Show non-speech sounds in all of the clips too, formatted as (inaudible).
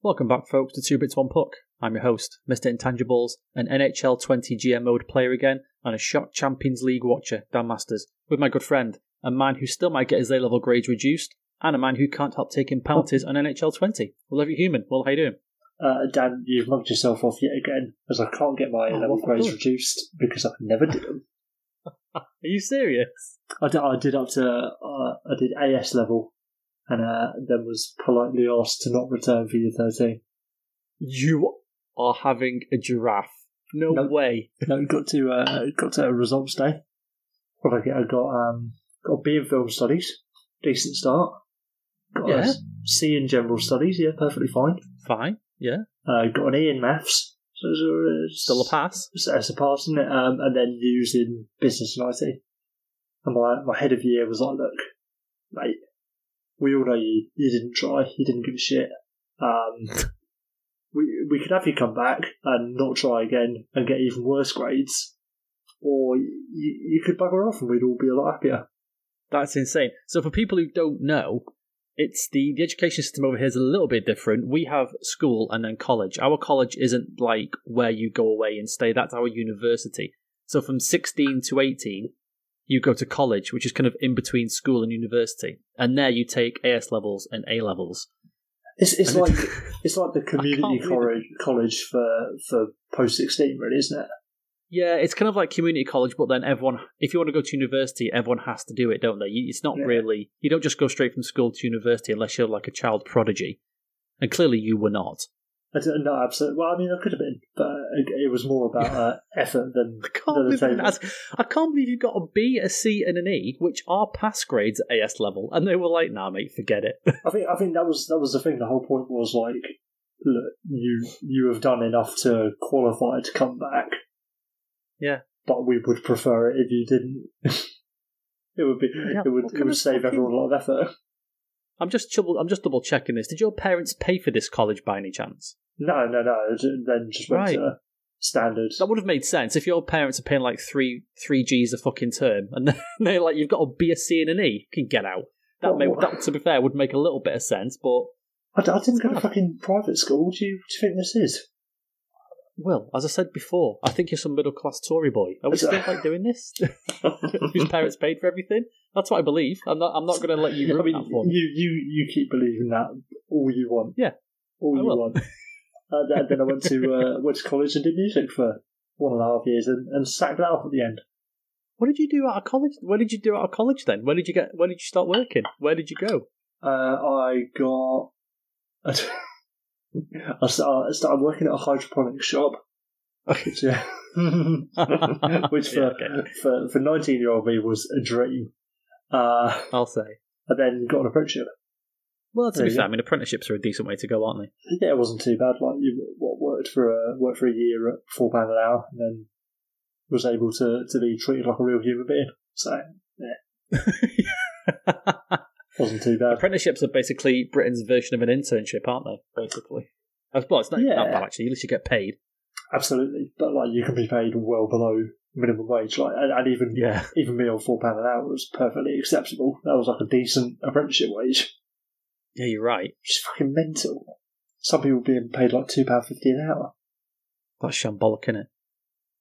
Welcome back, folks, to Two Bits One Puck. I'm your host, Mr. Intangibles, an NHL 20 GM mode player again, and a shock Champions League watcher, Dan Masters, with my good friend, a man who still might get his A level grades reduced, and a man who can't help taking penalties on NHL 20. Well, love you, human. Well, how you doing? Uh, Dan, you've mugged yourself off yet again, as I can't get my Oh, level I grades reduced because I never did them. (laughs) Are you serious? I did, I did up to uh, I did AS level, and uh, then was politely asked to not return for year thirteen. You are having a giraffe. No Nope. way. No, got to uh, got to a results day. What I get? I got um got a B in film studies, decent start. Got Yeah. a C in general studies, yeah, perfectly fine. Fine. Yeah. Uh, got an E in maths, so it's it's Still a pass. So it's a pass, isn't it? Um, and then using business and IT. And my, my head of year was like, look, mate, we all know you, you didn't try, you didn't give a shit. Um, (laughs) we, we could have you come back and not try again and get even worse grades, or you, you could bugger off and we'd all be a lot happier. That's insane. So for people who don't know, it's the the education system over here is a little bit different. We have school and then college. Our college isn't like where you go away and stay. That's our university. So from 16 to 18, you go to college, which is kind of in between school and university. And there you take AS levels and A levels. It's, it's And like it- it's like the (laughs) community college, college for, for post sixteen, really, isn't it? Yeah, it's kind of like community college, but then everyone, if you want to go to university, everyone has to do it, don't they? It's not Yeah. really, you don't just go straight from school to university unless you're like a child prodigy. And clearly you were not. I don't know, absolutely. Well, I mean, I could have been, but it, was more about uh, effort than, (laughs) I can't, than believe that's- I can't believe you got a B, a C, and an E, which are pass grades at AS level, and they were like, "Nah, mate, forget it." (laughs) I think I think that was that was the thing. The whole point was like, look, you you have done enough to qualify to come back. Yeah. but we would prefer it if you didn't. (laughs) it would be Yeah, it would it would save fucking- everyone a lot of effort. I'm just double, I'm just double checking this. Did your parents pay for this college by any chance? No, no, no. Then just went Right. to standard. That would have made sense if your parents are paying like three three G's a fucking term, and (laughs) they're like, "You've got a B, a C, and an E. You can get out." That, Well, may, that, to be fair, would make a little bit of sense, but I didn't go to fucking private school. What do you, do you think this is? Well, as I said before, I think you're some middle class Tory boy. Are we still like doing this? (laughs) Whose parents paid for everything? That's what I believe. I'm not. I'm not going to let you I mean, that you you you keep believing that all you want. Yeah, all I you will. want. Uh, then, then I went to uh, (laughs) went to college and did music for one and a half years and, and sacked that off at the end. What did you do out of college? Where did you do out of college then? Where did you get? Where did you start working? Where did you go? Uh, I got. (laughs) I started, I started working at a hydroponic shop, which, yeah, (laughs) which for Yeah, okay. for for nineteen year old me was a dream. Uh, I'll say. and then got an apprenticeship. Well, to There be fair, go. I mean, apprenticeships are a decent way to go, aren't they? Yeah, it wasn't too bad. Like you what, worked for a worked for a year at four pound an hour, and then was able to to be treated like a real human being. So (laughs) wasn't too bad. Apprenticeships are basically Britain's version of an internship, aren't they? Basically. As well, it's not Yeah. that bad actually. At least you get paid. Absolutely, but like you can be paid well below minimum wage. Like and, and even Yeah. even me on four pound an hour was perfectly acceptable. That was like a decent apprenticeship wage. Yeah, you're right. Is fucking mental. Some people being paid like two pound fifty an hour. That's shambolic, innit?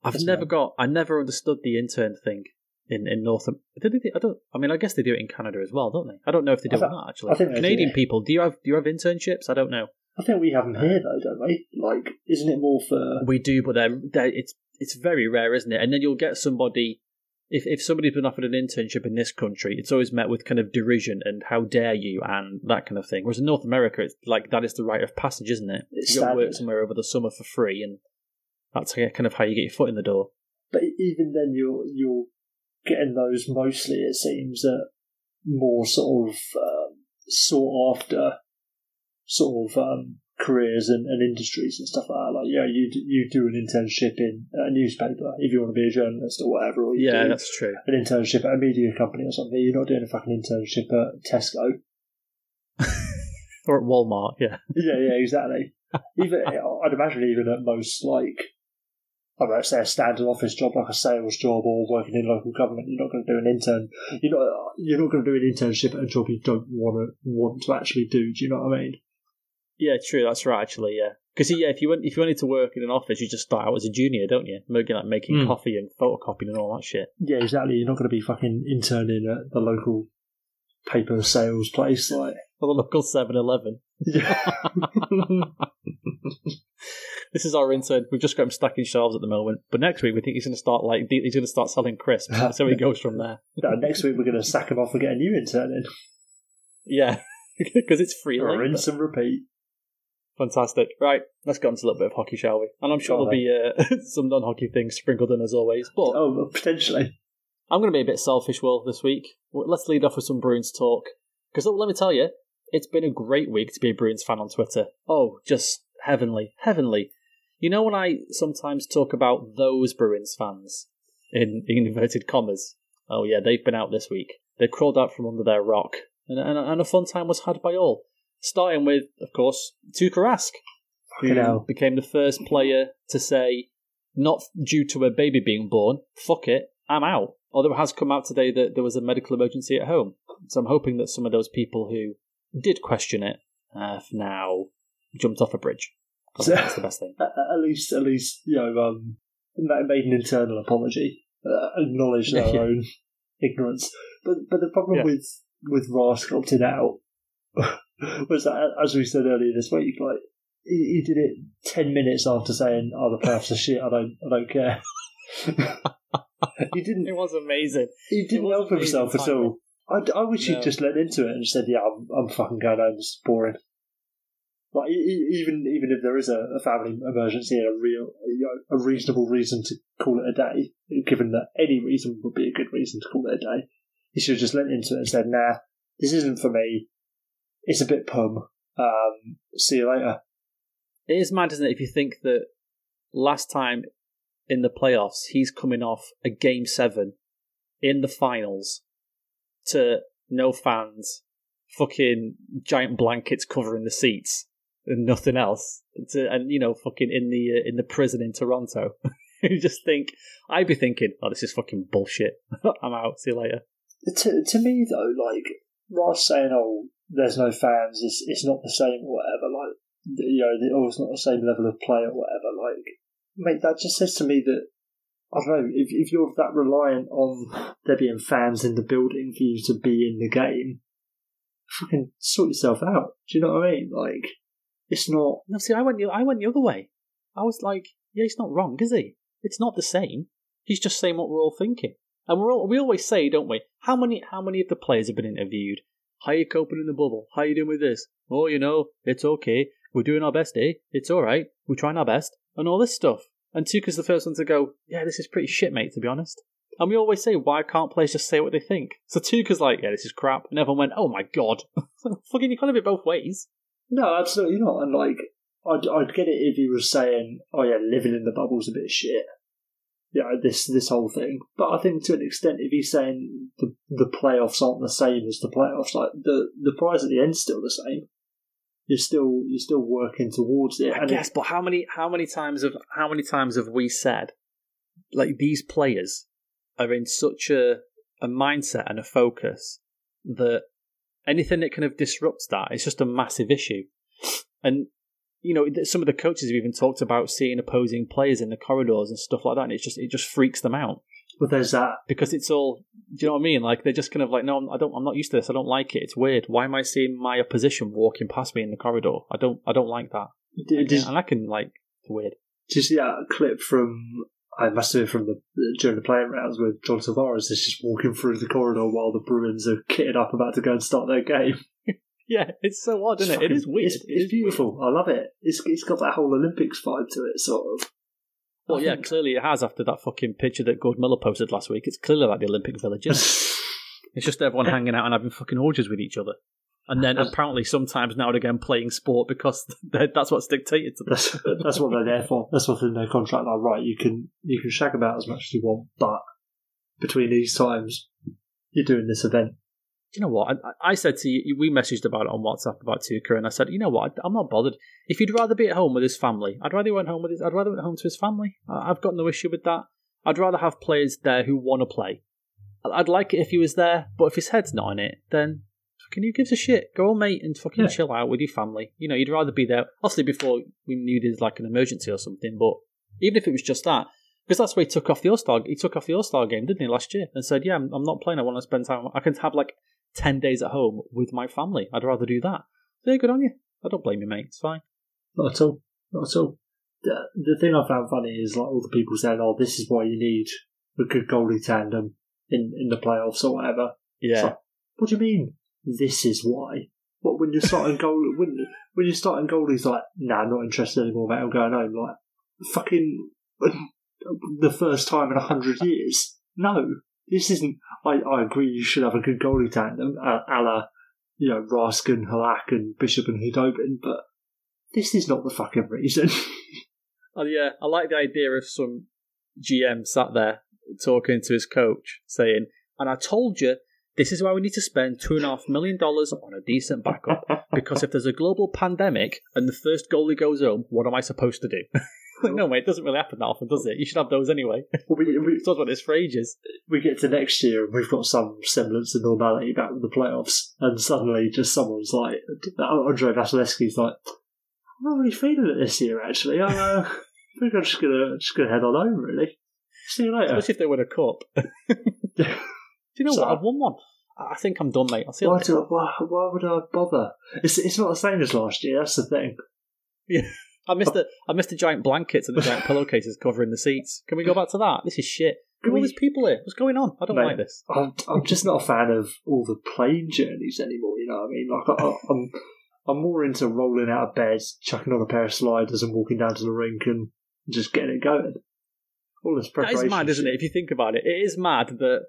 I've That's never got. I never understood the intern thing in in North. Did they, I don't. I mean, I guess they do it in Canada as well, don't they? I don't know if they do I or not. Actually, I think do, Canadian yeah. people, do you have do you have internships? I don't know. I think we have them here though, don't we? Like, isn't it more for? We do, but they're, they're, it's it's very rare, isn't it? And then you'll get somebody. If if somebody's been offered an internship in this country, it's always met with kind of derision and how dare you and that kind of thing. Whereas in North America, it's like that is the rite of passage, isn't it? It's you work somewhere over the summer for free, and that's kind of how you get your foot in the door. But even then, you're you're getting those mostly. It seems that more sort of um, sought after sort of um, careers and, and industries and stuff like that. Like, yeah, you d- you do an internship in a newspaper if you want to be a journalist or whatever, or you Yeah, do that's true. an internship at a media company or something. You're not doing a fucking internship at Tesco. (laughs) Or at Walmart, yeah. Yeah, yeah, exactly. Even I'd imagine even at most like I don't say a standard office job like a sales job or working in local government, you're not going to do an intern. You're not you're not going to do an internship at a job you don't want to want to actually do. Do you know what I mean? Yeah, true. That's right. Actually, yeah. Because yeah, if you went if you wanted to work in an office, you just start out as a junior, don't you? Making like making Mm. coffee and photocopying and all that shit. Yeah, exactly. You're not going to be fucking interning at the local paper sales place. Like, For the local 7-Eleven. yeah. (laughs) This is our intern. We've just got him stacking shelves at the moment, but next week we think he's going to start like he's going to start selling crisps. (laughs) so he goes from there. No, next week we're going to sack him off and get a new intern in. Yeah, (laughs) because it's free. Rinse and repeat. Fantastic. Right, let's get on to a little bit of hockey, shall we? And I'm sure Go there'll be uh, some non-hockey things sprinkled in as always. But Oh, well, potentially. I'm going to be a bit selfish, Will, this week. Let's lead off with some Bruins talk. Because let me tell you, it's been a great week to be a Bruins fan on Twitter. Oh, just heavenly, heavenly. You know when I sometimes talk about those Bruins fans in, in inverted commas? Oh yeah, they've been out this week. They crawled out from under their rock, and, and, and a fun time was had by all. Starting with, of course, Tuukka Rask, who Fucking hell. became the first player to say, not due to a baby being born, fuck it, I'm out. Although it has come out today that there was a medical emergency at home. So I'm hoping that some of those people who did question it For now jumped off a bridge. Think that's the best thing. (laughs) At, at least, at least, you know, um, ma- made an internal apology, uh, acknowledged (laughs) their Yeah. own ignorance. But but the problem Yeah. with with Rask opting out (laughs) was that, as we said earlier this week, like he, he did it ten minutes after saying, "Oh, the playoffs are shit. I don't, I don't care." he didn't. It was amazing. He didn't help himself at all. I, I wish No. he'd just let into it and said, "Yeah, I'm, I'm fucking going home. It's boring." Like even even if there is a, a family emergency and a real a reasonable reason to call it a day, given that any reason would be a good reason to call it a day, he should have just let into it and said, "Nah, this isn't for me. It's a bit pum. Um, see you later." It is mad, isn't it, if you think that last time in the playoffs, he's coming off a game seven in the finals to no fans, fucking giant blankets covering the seats and nothing else. To, and, you know, fucking in the uh, in the prison in Toronto. (laughs) you just think, I'd be thinking, oh, this is fucking bullshit. (laughs) I'm out. See you later. To, to me though, like Ross saying, "Oh, there's no fans. It's it's not the same or whatever." Like you know, oh, it's not the same level of play or whatever. Like, mate, that just says to me that I don't know if if you're that reliant on there being fans in the building for you to be in the game, fucking sort yourself out. Do you know what I mean? Like, it's not. No, see, I went, the- I went the other way. I was like, yeah, he's not wrong, is he? It's not the same. He's just saying what we're all thinking. And we're all, we always say, don't we? How many how many of the players have been interviewed? How you coping in the bubble? How you doing with this? Oh, you know, it's okay. We're doing our best, eh? It's all right. We're trying our best, and all this stuff. And Tuukka's the first one to go. Yeah, this is pretty shit, mate. To be honest. And we always say, why can't players just say what they think? So Tuukka's like, yeah, this is crap, and everyone went, oh my god, (laughs) fucking, you can't have it both ways. No, absolutely not. And like, I'd I'd get it if he was saying, "Oh yeah, living in the bubble's a bit shit." Yeah, this this whole thing. But I think to an extent, if he's saying the the playoffs aren't the same as the playoffs, like the the prize at the end's still the same. You're still you're still working towards it. I and guess, but how many how many times have how many times have we said like these players are in such a a mindset and a focus that anything that kind of disrupts that is just a massive issue. And you know, some of the coaches have even talked about seeing opposing players in the corridors and stuff like that, and it just it just freaks them out But there's that. because it's all. Do you know what I mean? Like they're just kind of like, no, I'm- I don't. I'm not used to this. I don't like it. It's weird. Why am I seeing my opposition walking past me in the corridor? I don't. I don't like that. Did, did, and I can like it's weird. did you see that clip from? I must have been from the during the playing rounds with John Tavares is just walking through the corridor while the Bruins are kitted up about to go and start their game. (laughs) Yeah, it's so odd, isn't it? It is weird. It's, it's beautiful. I love it. It's it's got that whole Olympics vibe to it, sort of. Well, I yeah, think- clearly it has after that fucking picture that Gord Miller posted last week. It's clearly like the Olympic Village, it? (laughs) It's just everyone (laughs) hanging out and having fucking orgies with each other. And then apparently sometimes now and again playing sport because (laughs) that's what's dictated to them. That's that's what they're there for. That's what's in their contract. Like, right, you can you can shag about as much as you want, but between these times, you're doing this event. You know what? I, I said to you, we messaged about it on WhatsApp about Tuukka, and I said, you know what? I'm not bothered. If you'd rather be at home with his family, I'd rather he went home with his. I'd rather went home to his family. I've got no issue with that. I'd rather have players there who want to play. I'd like it if he was there, but if his head's not in it, then Fucking who gives a shit? Go on, mate, and fucking Yeah. chill out with your family. You know, you'd rather be there. Obviously, before we knew there's like an emergency or something, but even if it was just that, because that's where he took off the All Star. He took off the All Star game, didn't he, last year, and said, "Yeah, I'm, I'm not playing. I want to spend time. I can have like ten days at home with my family. I'd rather do that." So yeah, good on you. I don't blame you, mate. It's fine. Not at all. Not at all. The, the thing I found funny is like all the people saying, "Oh, this is why you need a good goalie tandem in in the playoffs or whatever." Yeah, like, what do you mean? This is why. What when you're starting goal (laughs) when when you're starting goalies like, nah, I'm not interested anymore, mate. I'm going home. Like, fucking (laughs) the first time in a hundred years. No, this isn't. I, I agree. You should have a good goalie tandem, uh, a la you know Rask and Halak, and Bishop and Khudobin, but this is not the fucking reason. (laughs) Oh yeah, I like the idea of some GM sat there talking to his coach, saying, "And I told you this is why we need to spend two and a half million dollars on a decent backup. Because if there's a global pandemic and the first goalie goes home, what am I supposed to do?" (laughs) (laughs) no, mate, it doesn't really happen that often, does it? You should have those anyway. (laughs) Well, we, (laughs) we, We've talked about this for ages. we get to next year and we've got some semblance of normality back with the playoffs, and suddenly just someone's like, Andre Vasilevskiy's like, I'm not really feeling it this year. Actually, I'm, uh, I think I'm just gonna just gonna head on home. Really, see you later. Especially if they win a cup. do you know So- what? I've won one. I I think I'm done, mate. I'll see you Why, later. do, why, why would I bother? It's it's not the same as last year. That's the thing. I missed the I missed the giant blankets and the giant pillowcases covering the seats. Can we go back to that? This is shit. Look at all these people here. What's going on? I don't Mate. like this. I'm I'm just not a fan of all the plane journeys anymore. You know what I mean? Like I, I'm I'm more into rolling out of bed, chucking on a pair of sliders, and walking down to the rink and just getting it going. All this preparation. is mad, isn't it? If you think about it, it is mad that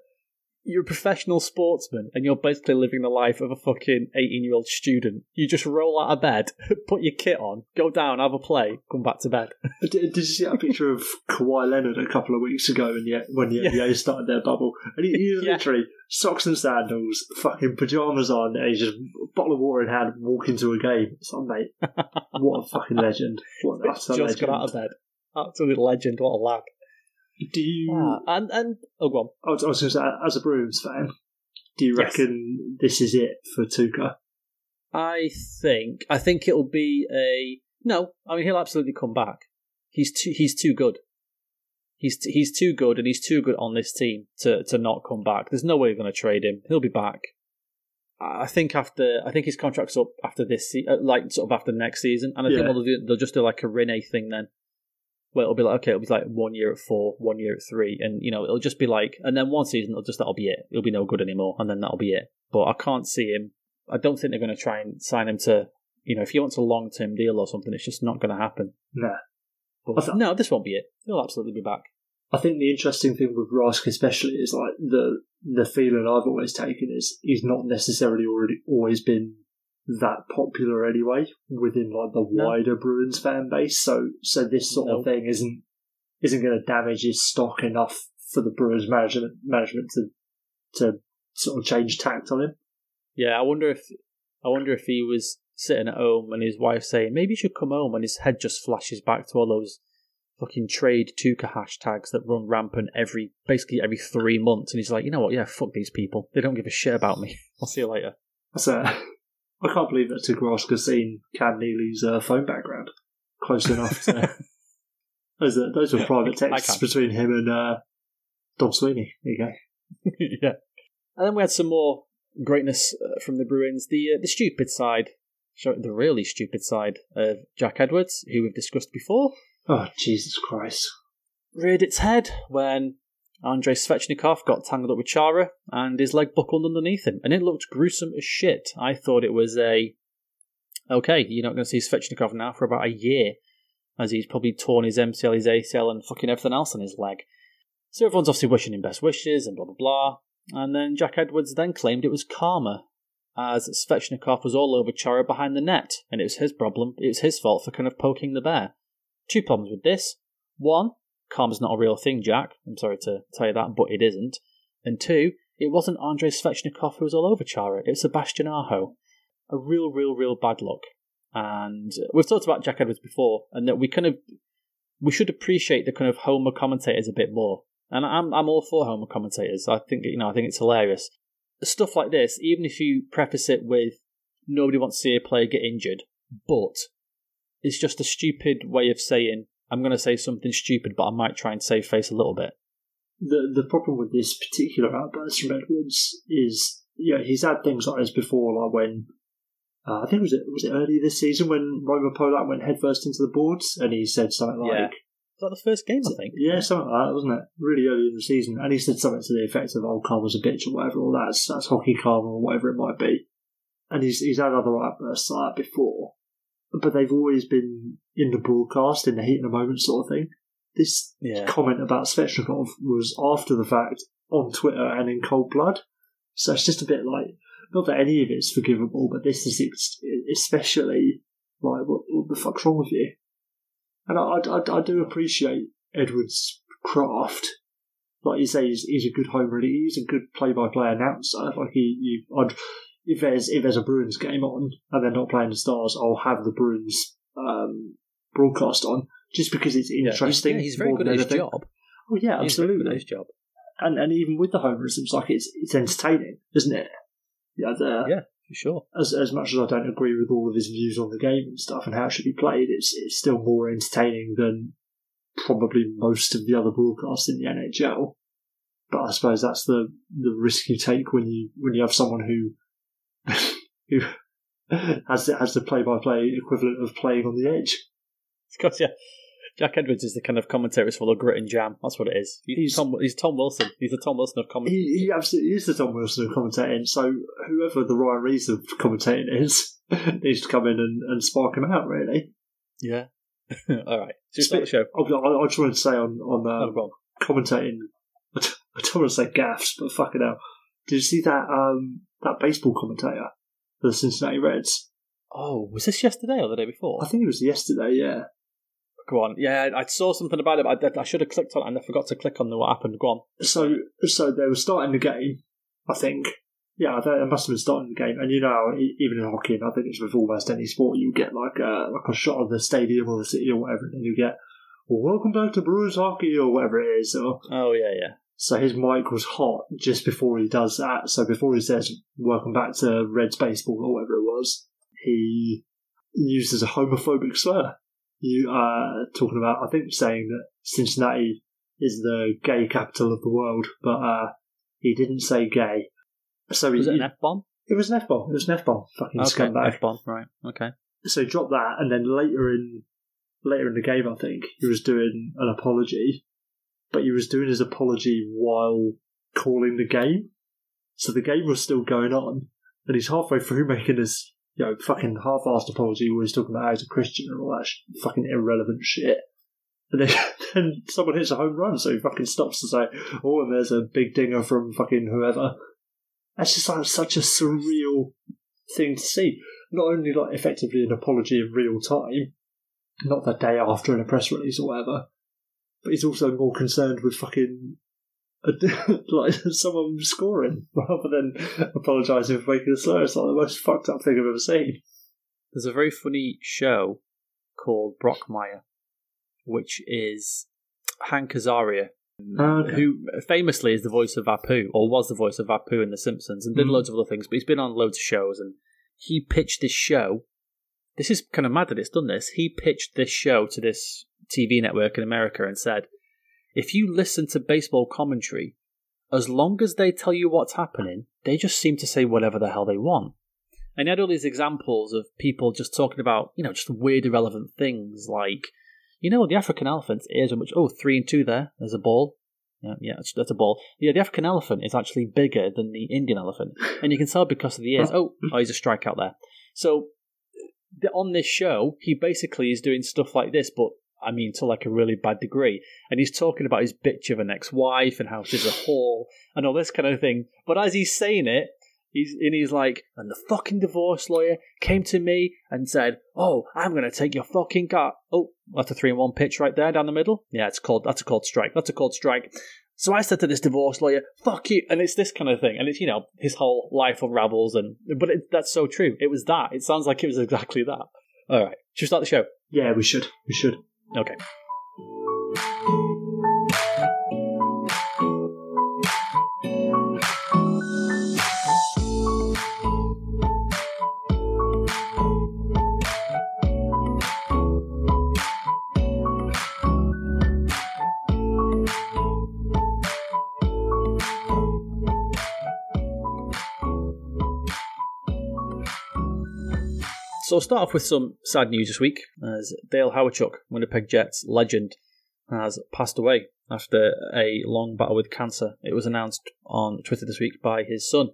you're a professional sportsman and you're basically living the life of a fucking 18 year old student. You just roll out of bed, (laughs) put your kit on, go down, have a play, come back to bed. (laughs) Did, did you see that picture of Kawhi Leonard a couple of weeks ago when the, when the Yeah. NBA started their bubble? And he, he (laughs) Yeah. literally socks and sandals, fucking pajamas on, and he's just bottle of water in hand, walking to a game. It's like, mate, what a fucking legend. What an utter just legend. got out of bed. Absolute legend. What a lad. Do you. Ah, and, and, oh, go on. I was, I was going to say, as a Bruins fan, do you Yes. reckon this is it for Tuukka? I think I think it'll be a no. I mean, he'll absolutely come back. He's too he's too good. He's t- he's too good, and he's too good on this team to to not come back. There's no way they're going to trade him. He'll be back. I I think after I think his contract's up after this, se- uh, like sort of after next season, and I think Yeah. what they'll do, they'll just do like a Rene thing then, where it'll be like okay, it'll be like one year at four, one year at three, and you know it'll just be like, and then one season it'll just that'll be it. It'll be no good anymore, and then that'll be it. But I can't see him I don't think they're going to try and sign him to, you know, if he wants a long term deal or something, it's just not going to happen. Nah. But th- no, this won't be it. He'll absolutely be back. I think the interesting thing with Rask especially is like the the feeling I've always taken is he's not necessarily already always been that popular anyway within like the No. wider Bruins fan base. So so this sort No. of thing isn't isn't going to damage his stock enough for the Bruins management management to to sort of change tact on him. Yeah, I wonder if I wonder if he was sitting at home and his wife saying maybe you should come home, and his head just flashes back to all those fucking trade Tuukka hashtags that run rampant every basically every three months, and he's like, you know what? Yeah, fuck these people. They don't give a shit about me. (laughs) I'll see you later. So I can't believe that has seen Cam Neely's uh, phone background close enough to. (laughs) those, are, those were private texts between him and uh, Don Sweeney. There you go. (laughs) yeah. And then we had some more greatness uh, from the Bruins. The uh, the stupid side, the really stupid side of Jack Edwards, who we've discussed before, Oh, Jesus Christ. reared its head when Andrei Svechnikov got tangled up with Chara and his leg buckled underneath him, and it looked gruesome as shit. I thought it was a okay. You're not going to see Svechnikov now for about a year, as he's probably torn his MCL, his ACL, and fucking everything else on his leg. So everyone's obviously wishing him best wishes and blah blah blah. And then Jack Edwards then claimed it was karma, as Svechnikov was all over Chara behind the net, and it was his problem. It was his fault for kind of poking the bear. Two problems with this. One, karma's not a real thing, Jack. I'm sorry to tell you that, but it isn't. And two, it wasn't Andrei Svechnikov who was all over Chara. It was Sebastian Aho. A real, real, real bad luck. And we've talked about Jack Edwards before, and that we kind of we should appreciate the kind of Homer commentators a bit more. And I'm I'm all for Homer commentators. I think you know I think it's hilarious. stuff like this, even if you preface it with nobody wants to see a player get injured, but it's just a stupid way of saying I'm going to say something stupid, but I might try and save face a little bit. The the problem with this particular outburst from Edwards is, yeah, he's had things like this before, like when uh, I think was it was it earlier this season when Roman Polak went headfirst into the boards and he said something like, Yeah. Was that the first game, I think? Yeah, something like that, wasn't it? Really early in the season. And he said something to the effect of, oh, Karma's a bitch or whatever, or that's, that's hockey karma or whatever it might be. And he's, he's had other outbursts like that before. But they've always been in the broadcast, in the heat of the moment sort of thing. This Yeah. comment about Svechnikov was after the fact on Twitter and in cold blood. So it's just a bit like, not that any of it's forgivable, but this is ex- especially like, what, what the fuck's wrong with you? And I, I, I do appreciate Edward's craft. Like you say, he's, he's a good home reader. He's a good play-by-play announcer. Like he, you, I'd, if there's if there's a Bruins game on and they're not playing the Stars, I'll have the Bruins um, broadcast on just because it's Yeah, he's- interesting. yeah, he's very more good than at his anything. job. Oh yeah, He's very good at absolutely. his job. And and even with the homerisms, like it's it's entertaining, isn't it? Yeah, the, Yeah. For sure. as as much as I don't agree with all of his views on the game and stuff and how it should be played, it's it's still more entertaining than probably most of the other broadcasts in the NHL. But I suppose that's the the risk you take when you when you have someone who (laughs) who has the, has the play by play equivalent of playing on the edge. Because yeah, Jack Edwards is the kind of commentator who's full of grit and jam. That's what it is. He's, He's- Tom. He's Tom Wilson. He's the Tom Wilson of comedy. He, he absolutely is the Tom Wilson of commentating. So whoever the Ryan Reaves of commentating is (laughs) needs to come in and, and spark him out. Really. Yeah. (laughs) All right. Start the show? I, I, I just wanted to say on on um, on. commentating. I don't I don't want to say gaffs, but fucking hell. Did you see that um that baseball commentator for the Cincinnati Reds? Oh, was this yesterday or the day before? I think it was yesterday. Yeah. Go on. Yeah, I saw something about it. But I, I should have clicked on it and I forgot to click on the what happened. Go on. So so they were starting the game. I think. Yeah, they must have been starting the game. And you know, even in hockey, and I think it's with almost any sport, you get like a like a shot of the stadium or the city or whatever, and you get, well, welcome back to Brewers hockey or whatever it is. Or Oh yeah, yeah. So his mic was hot just before he does that. So before he says "Welcome back to Reds baseball" or whatever it was, he uses a homophobic slur. You are talking about, I think, saying that Cincinnati is the gay capital of the world, but uh, he didn't say gay. So he, Was it an F bomb? it was an F bomb. It was an F bomb. Fucking Okay, scumbag. F bomb. Right. Okay. So he dropped that, and then later in later in the game, I think he was doing an apology, but he was doing his apology while calling the game. So the game was still going on, and he's halfway through (laughs) making this you know fucking half-assed apology where he's talking about how he's a Christian and all that sh- fucking irrelevant shit. And then, (laughs) then someone hits a home run, so he fucking stops to say, "Oh, and there's a big dinger from fucking whoever." That's just like such a surreal thing to see not only like effectively an apology in real time, not the day after in a press release or whatever, but he's also more concerned with fucking (laughs) like someone scoring (laughs) rather than apologising for making a slur. It's like the most fucked up thing I've ever seen. There's a very funny show called Brockmire, which is Hank Azaria, Okay. who famously is the voice of Apu, or was the voice of Apu in The Simpsons, and did Mm. loads of other things, but he's been on loads of shows, and he pitched this show. This is kind of mad that it's done this. He pitched this show to this TV network in America and said, if you listen to baseball commentary, as long as they tell you what's happening, they just seem to say whatever the hell they want. And he had all these examples of people just talking about, you know, just weird, irrelevant things like, you know, the African elephant's ears are much. Oh, three and two there. There's a ball. Yeah, yeah, that's, that's a ball. Yeah, the African elephant is actually bigger than the Indian elephant, (laughs) and you can tell because of the ears. Oh, (laughs) oh, he's a strikeout there. So the- on this show, he basically is doing stuff like this, but I mean, to like a really bad degree. And he's talking about his bitch of an ex-wife and how she's a whore and all this kind of thing. But as he's saying it, he's and he's like, and the fucking divorce lawyer came to me and said, "Oh, I'm gonna take your fucking car." Oh, that's a three in one pitch right there down the middle. Yeah, it's called that's a called strike. That's a called strike. So I said to this divorce lawyer, "Fuck you," and it's this kind of thing, and it's you know his whole life unravels, and but it, that's so true. It was that. It sounds like it was exactly that. All right, should we start the show? Yeah, we should. We should. Okay. So I'll start off with some sad news this week, as Dale Hawerchuk, Winnipeg Jets legend, has passed away after a long battle with cancer. It was announced on Twitter this week by his son.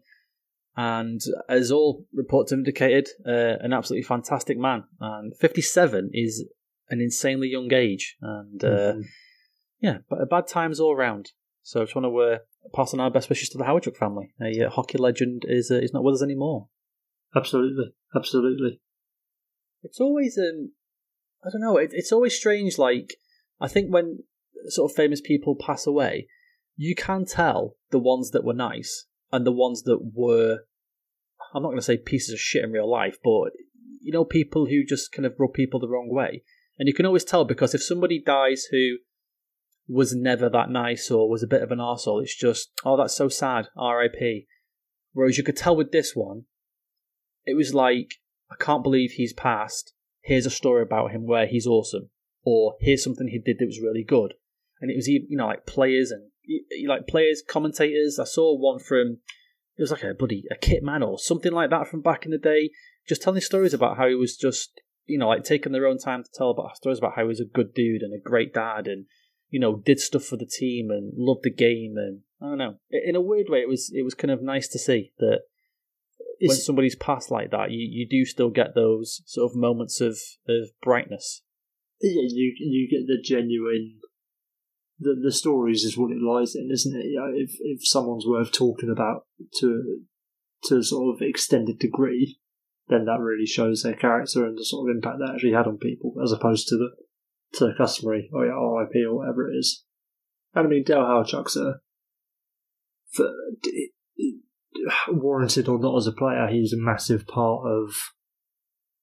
And as all reports have indicated, uh, an absolutely fantastic man. And 57 is an insanely young age. And uh, Mhm. yeah, but bad times all round. So I just want to uh, pass on our best wishes to the Hawerchuk family. A uh, hockey legend is uh, is not with us anymore. Absolutely, absolutely. It's always um, I don't know. It, it's always strange. Like I think when sort of famous people pass away, you can tell the ones that were nice and the ones that were. I'm not going to say pieces of shit in real life, but you know, people who just kind of rub people the wrong way, and you can always tell because if somebody dies who was never that nice or was a bit of an arsehole, it's just oh that's so sad, R.I.P. Whereas you could tell with this one, it was like I can't believe he's passed. Here's a story about him where he's awesome, or here's something he did that was really good. And it was even you know like players and like players, commentators. I saw one from it was like a bloody a kit man or something like that from back in the day, just telling stories about how he was just you know like taking their own time to tell about stories about how he was a good dude and a great dad and you know did stuff for the team and loved the game and I don't know in a weird way it was it was kind of nice to see that when somebody's passed like that, you, you do still get those sort of moments of, of brightness. yeah, you you get the genuine. The the stories is what it lies in, isn't it? Know, if if someone's worth talking about to to a sort of extended degree, then that really shows their character and the sort of impact that actually had on people, as opposed to the to the customary oh yeah RIP or whatever it is. And I mean, Dale Hawerchuk's a for, warranted or not as a player, he's a massive part of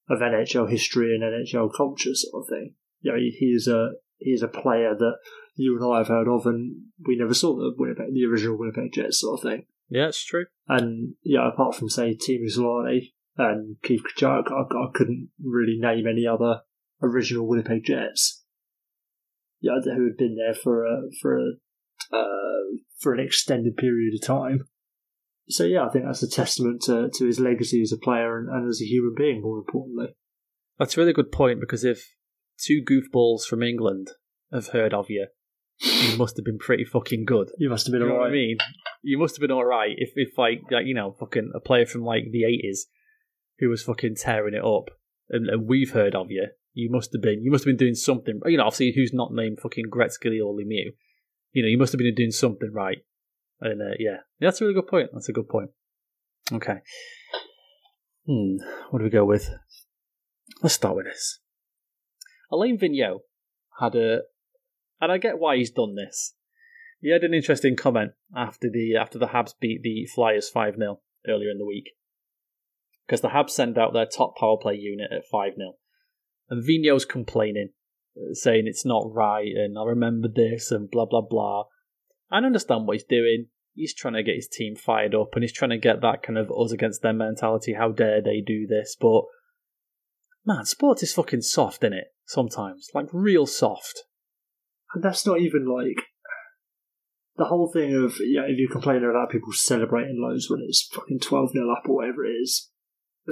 of NHL history and NHL culture sort of thing. You know, he, he's a he's a player that you and I have heard of, and we never saw the Winnipeg, the original Winnipeg Jets sort of thing. Yeah, it's true. And yeah, apart from say Teemu Selanne and Keith Tkachuk, I, I couldn't really name any other original Winnipeg Jets. Yeah, who had been there for a for a uh, for an extended period of time. So yeah, I think that's a testament to, to his legacy as a player and, and as a human being. More importantly, That's a really good point because if two goofballs from England have heard of you, you (laughs) must have been pretty fucking good. you must have You been know what I mean? You must have been alright if, if like, like, you know, fucking a player from like the 80s who was fucking tearing it up and, and we've heard of you. You must have been, you must have been doing something, you know, obviously who's not named fucking Gretzky or Lemieux. You know, you must have been doing something right. And uh, yeah, that's a really good point. That's a good point. Okay. Hmm, what do we go with? Let's start with this. Alain Vigneault had a, and I get why he's done this. He had an interesting comment after the after the Habs beat the Flyers five 0 earlier in the week, because the Habs sent out their top power play unit at five 0 and Vigneault's complaining, saying it's not right, and I remember this, and blah blah blah. I understand what he's doing. He's trying to get his team fired up, and he's trying to get that kind of us against them mentality. How dare they do this? But man, sports is fucking soft, is it? Sometimes, like real soft. And that's not even like the whole thing of yeah, if you complain about people celebrating loads when it's fucking twelve 0 up or whatever it is.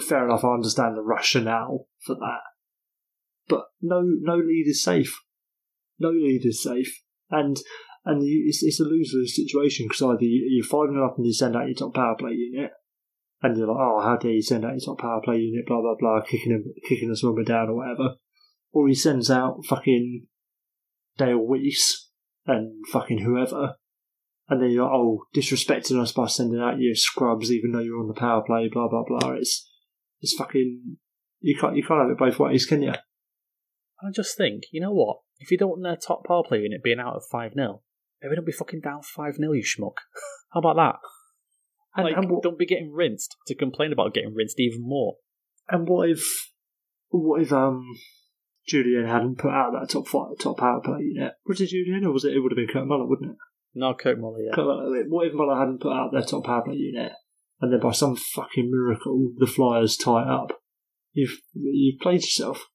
Fair enough, I understand the rationale for that, but no, no lead is safe. No lead is safe, and and you, it's, it's a lose lose situation because either you, you're five 0 up and you send out your top power play unit, and you're like, oh, how dare you send out your top power play unit, blah blah blah, kicking him, kicking us swimmer down or whatever, or he sends out fucking Dale Weise and fucking whoever. And then you're like, oh, disrespecting us by sending out your scrubs even though you're on the power play, blah blah blah. It's it's fucking you can't you can't have it both ways, can you? I just think, you know what? If you don't want their top power play unit being out of 5 0, maybe don't be fucking down 5 0, you schmuck. (laughs) How about that? And, like, and, what, don't be getting rinsed to complain about getting rinsed even more. and what if what if um Julien hadn't put out that top five, top power play unit? Was it Julien or was it? It would have been Kurt Muller, wouldn't it? No, Kirk Muller, yeah. Kurt Muller, what if Muller hadn't put out their top power play unit, and then by some fucking miracle the Flyers tie it up? You've you've played yourself.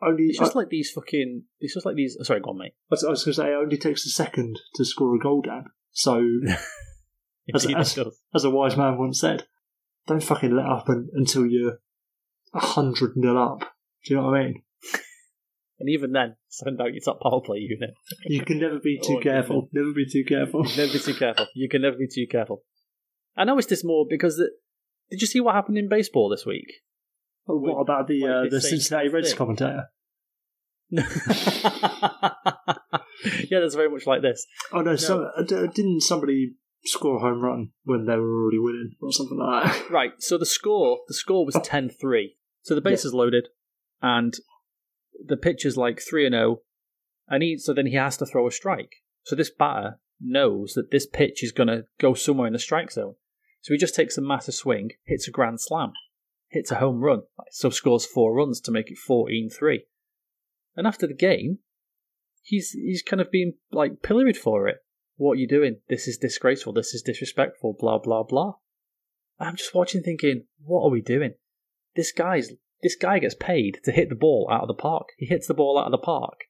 Only It's just like these fucking. It's just like these. oh, Sorry, go on, mate. I was, I was going to say, it only takes a second to score a goal, Dan. So, (laughs) As- as- as a wise man once said, don't fucking let up un, until you're a hundred nil up. Do you know what I mean? (laughs) And even then, send out your top power play unit. (laughs) You can never be oh, too Oh, careful. Never be too careful. never be too careful. You can never be too careful. I noticed this more because the, did you see what happened in baseball this week? Oh, what about the uh, the Cincinnati Reds thing. commentator? (laughs) yeah, that's very much like this. Oh no, so, uh, didn't somebody score a home run when they were already winning or something like that? (laughs) Right, so the score the score was 10-3. So the base is loaded and the pitcher's like 3 and 0 and he so then he has to throw a strike. So this batter knows that this pitch is going to go somewhere in the strike zone. So he just takes a massive swing, hits a grand slam, hits a home run, so scores 4 runs to make it 14-3. And after the game, he's he's kind of been like pilloried for it. What are you doing? This is disgraceful. This is disrespectful. Blah blah blah. I'm just watching, thinking, what are we doing? This guy's this guy gets paid to hit the ball out of the park. He hits the ball out of the park,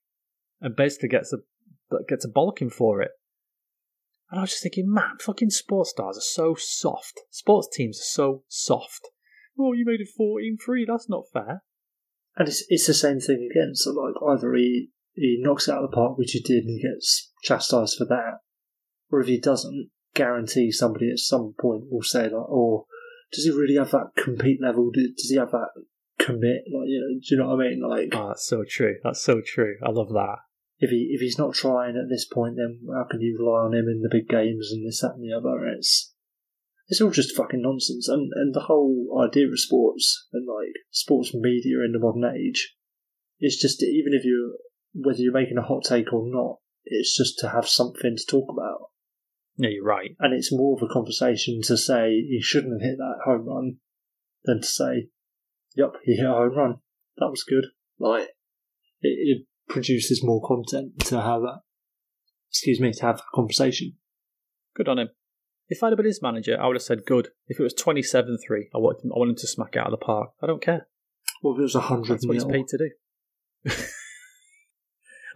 and basically gets a gets a bollocking for it. And I was just thinking, man, fucking sports stars are so soft. Sports teams are so soft. Oh, you made it 14-3. That's not fair. And it's it's the same thing again. So like either he he knocks it out of the park, which he did, and he gets chastised for that, or if he doesn't, guarantee somebody at some point will say like, "Oh, does he really have that compete level? Does he have that commit? Like, you know, do you know what I mean? Like, Oh, that's so true. That's so true. I love that. if he if he's not trying at this point, then how can you rely on him in the big games and this that and the other? It's it's all just fucking nonsense, and and the whole idea of sports and like sports media in the modern age, it's just even if you whether you're making a hot take or not, it's just to have something to talk about, Yeah, you're right. and it's more of a conversation to say he shouldn't have hit that home run than to say, "Yep, he hit a home run. That was good." Like it, it produces more content to have that. Excuse me, to have a conversation. Good on him. If I'd have been his manager, I would have said good. If it was 27-3, I want him, I want him to smack it out of the park. I don't care. Well, if it was a hundred That's what he's paid to do. (laughs)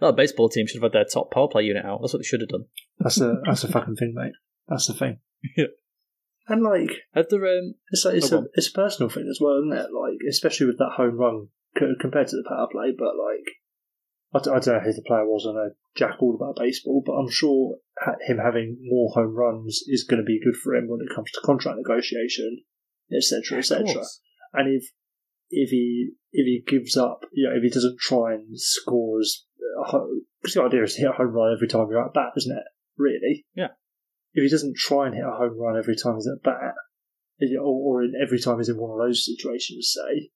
that baseball team should have had their top power play unit out. That's what they should have done. that's a that's a fucking thing, mate. That's the thing. (laughs) Yeah. And like, Had there, um, it's a, it's Oh, a it's a personal thing as well, isn't it? Like, especially with that home run compared to the power play. But like, I, d- I don't know who the player was. I know jack all about baseball, but I'm sure ha- him having more home runs is going to be good for him when it comes to contract negotiation, etc., etc. And if if he if he gives up, you know, if he doesn't try and score as uh, because the idea is to hit a home run every time you're at bat, isn't it? Really? Yeah. If he doesn't try and hit a home run every time he's at bat, or, or in every time he's in one of those situations, say,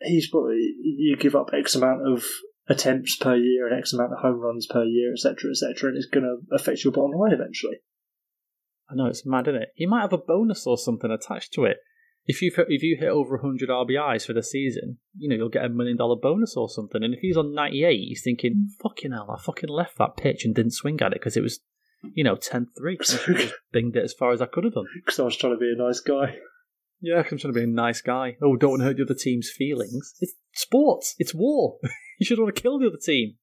he's probably you give up X amount of attempts per year and X amount of home runs per year, etc., etc., and it's going to affect your bottom line eventually. I know it's mad, isn't it? He might have a bonus or something attached to it. If you if you hit over 100 RBIs for the season, you know you'll get a million dollar bonus or something. And if he's on 98, he's thinking, "Fucking hell, I fucking left that pitch and didn't swing at it because it was, you know, 10-3. I (laughs) just binged it as far as I could have done." (laughs) Because I was trying to be a nice guy. Yeah, I'm trying to be a nice guy. Oh, don't want to hurt the other team's feelings. It's sports. It's war. (laughs) you should want to kill the other team.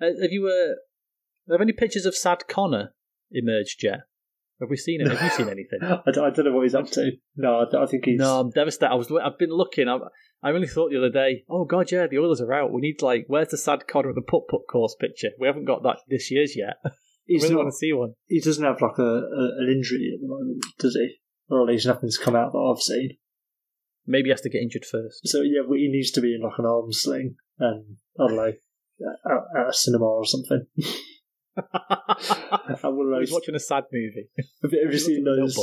Uh, have you uh, have any pictures of Sad Connor emerged yet? Have we seen it? Have you seen anything? (laughs) I don't, I don't know what he's up to. No, I, I think he's. No, I'm devastated. I was. I've been looking. I, I really thought the other day. Oh God, yeah, the Oilers are out. We need like, where's the sad Connor with the putt putt course picture? We haven't got that this year's yet. I (laughs) he's really not, want to see one. he doesn't have like a, a an injury at the moment, does he? Or at least nothing's come out that I've seen. Maybe he has to get injured first. So yeah, well, he needs to be in like an arm sling and I don't know, at, at a cinema or something. At one of He's watching a sad movie. (laughs) Have you ever seen those?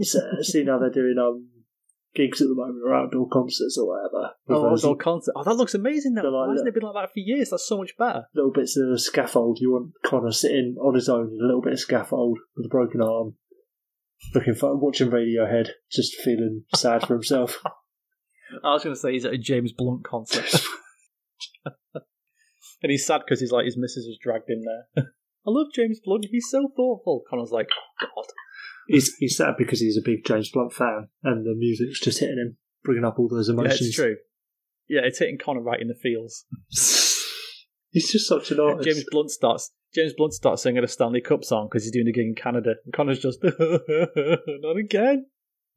(laughs) Seen how they're doing um gigs at the moment or outdoor concerts or whatever. Oh, outdoor concert. Oh, that looks amazing. Though. They're like Why hasn't it been like that for years? That's so much better. little bits of scaffold. You want Connor sitting on his own in a little bit of scaffold with a broken arm, looking for watching Radiohead, just feeling sad for himself. (laughs) I was going to say he's at a James Blunt concert. (laughs) and he's sad because he's like, his missus has dragged him there. (laughs) I love James Blunt. He's so thoughtful. Connor's like, oh, God. He's he's sad because he's a big James Blunt fan, and the music's just hitting him, bringing up all those Yeah, emotions. it's true. Yeah, it's hitting Connor right in the feels. He's just such an artist. James Blunt starts. James Blunt starts singing a Stanley Cup song because he's doing a gig in Canada, and Connor's just (laughs) not again.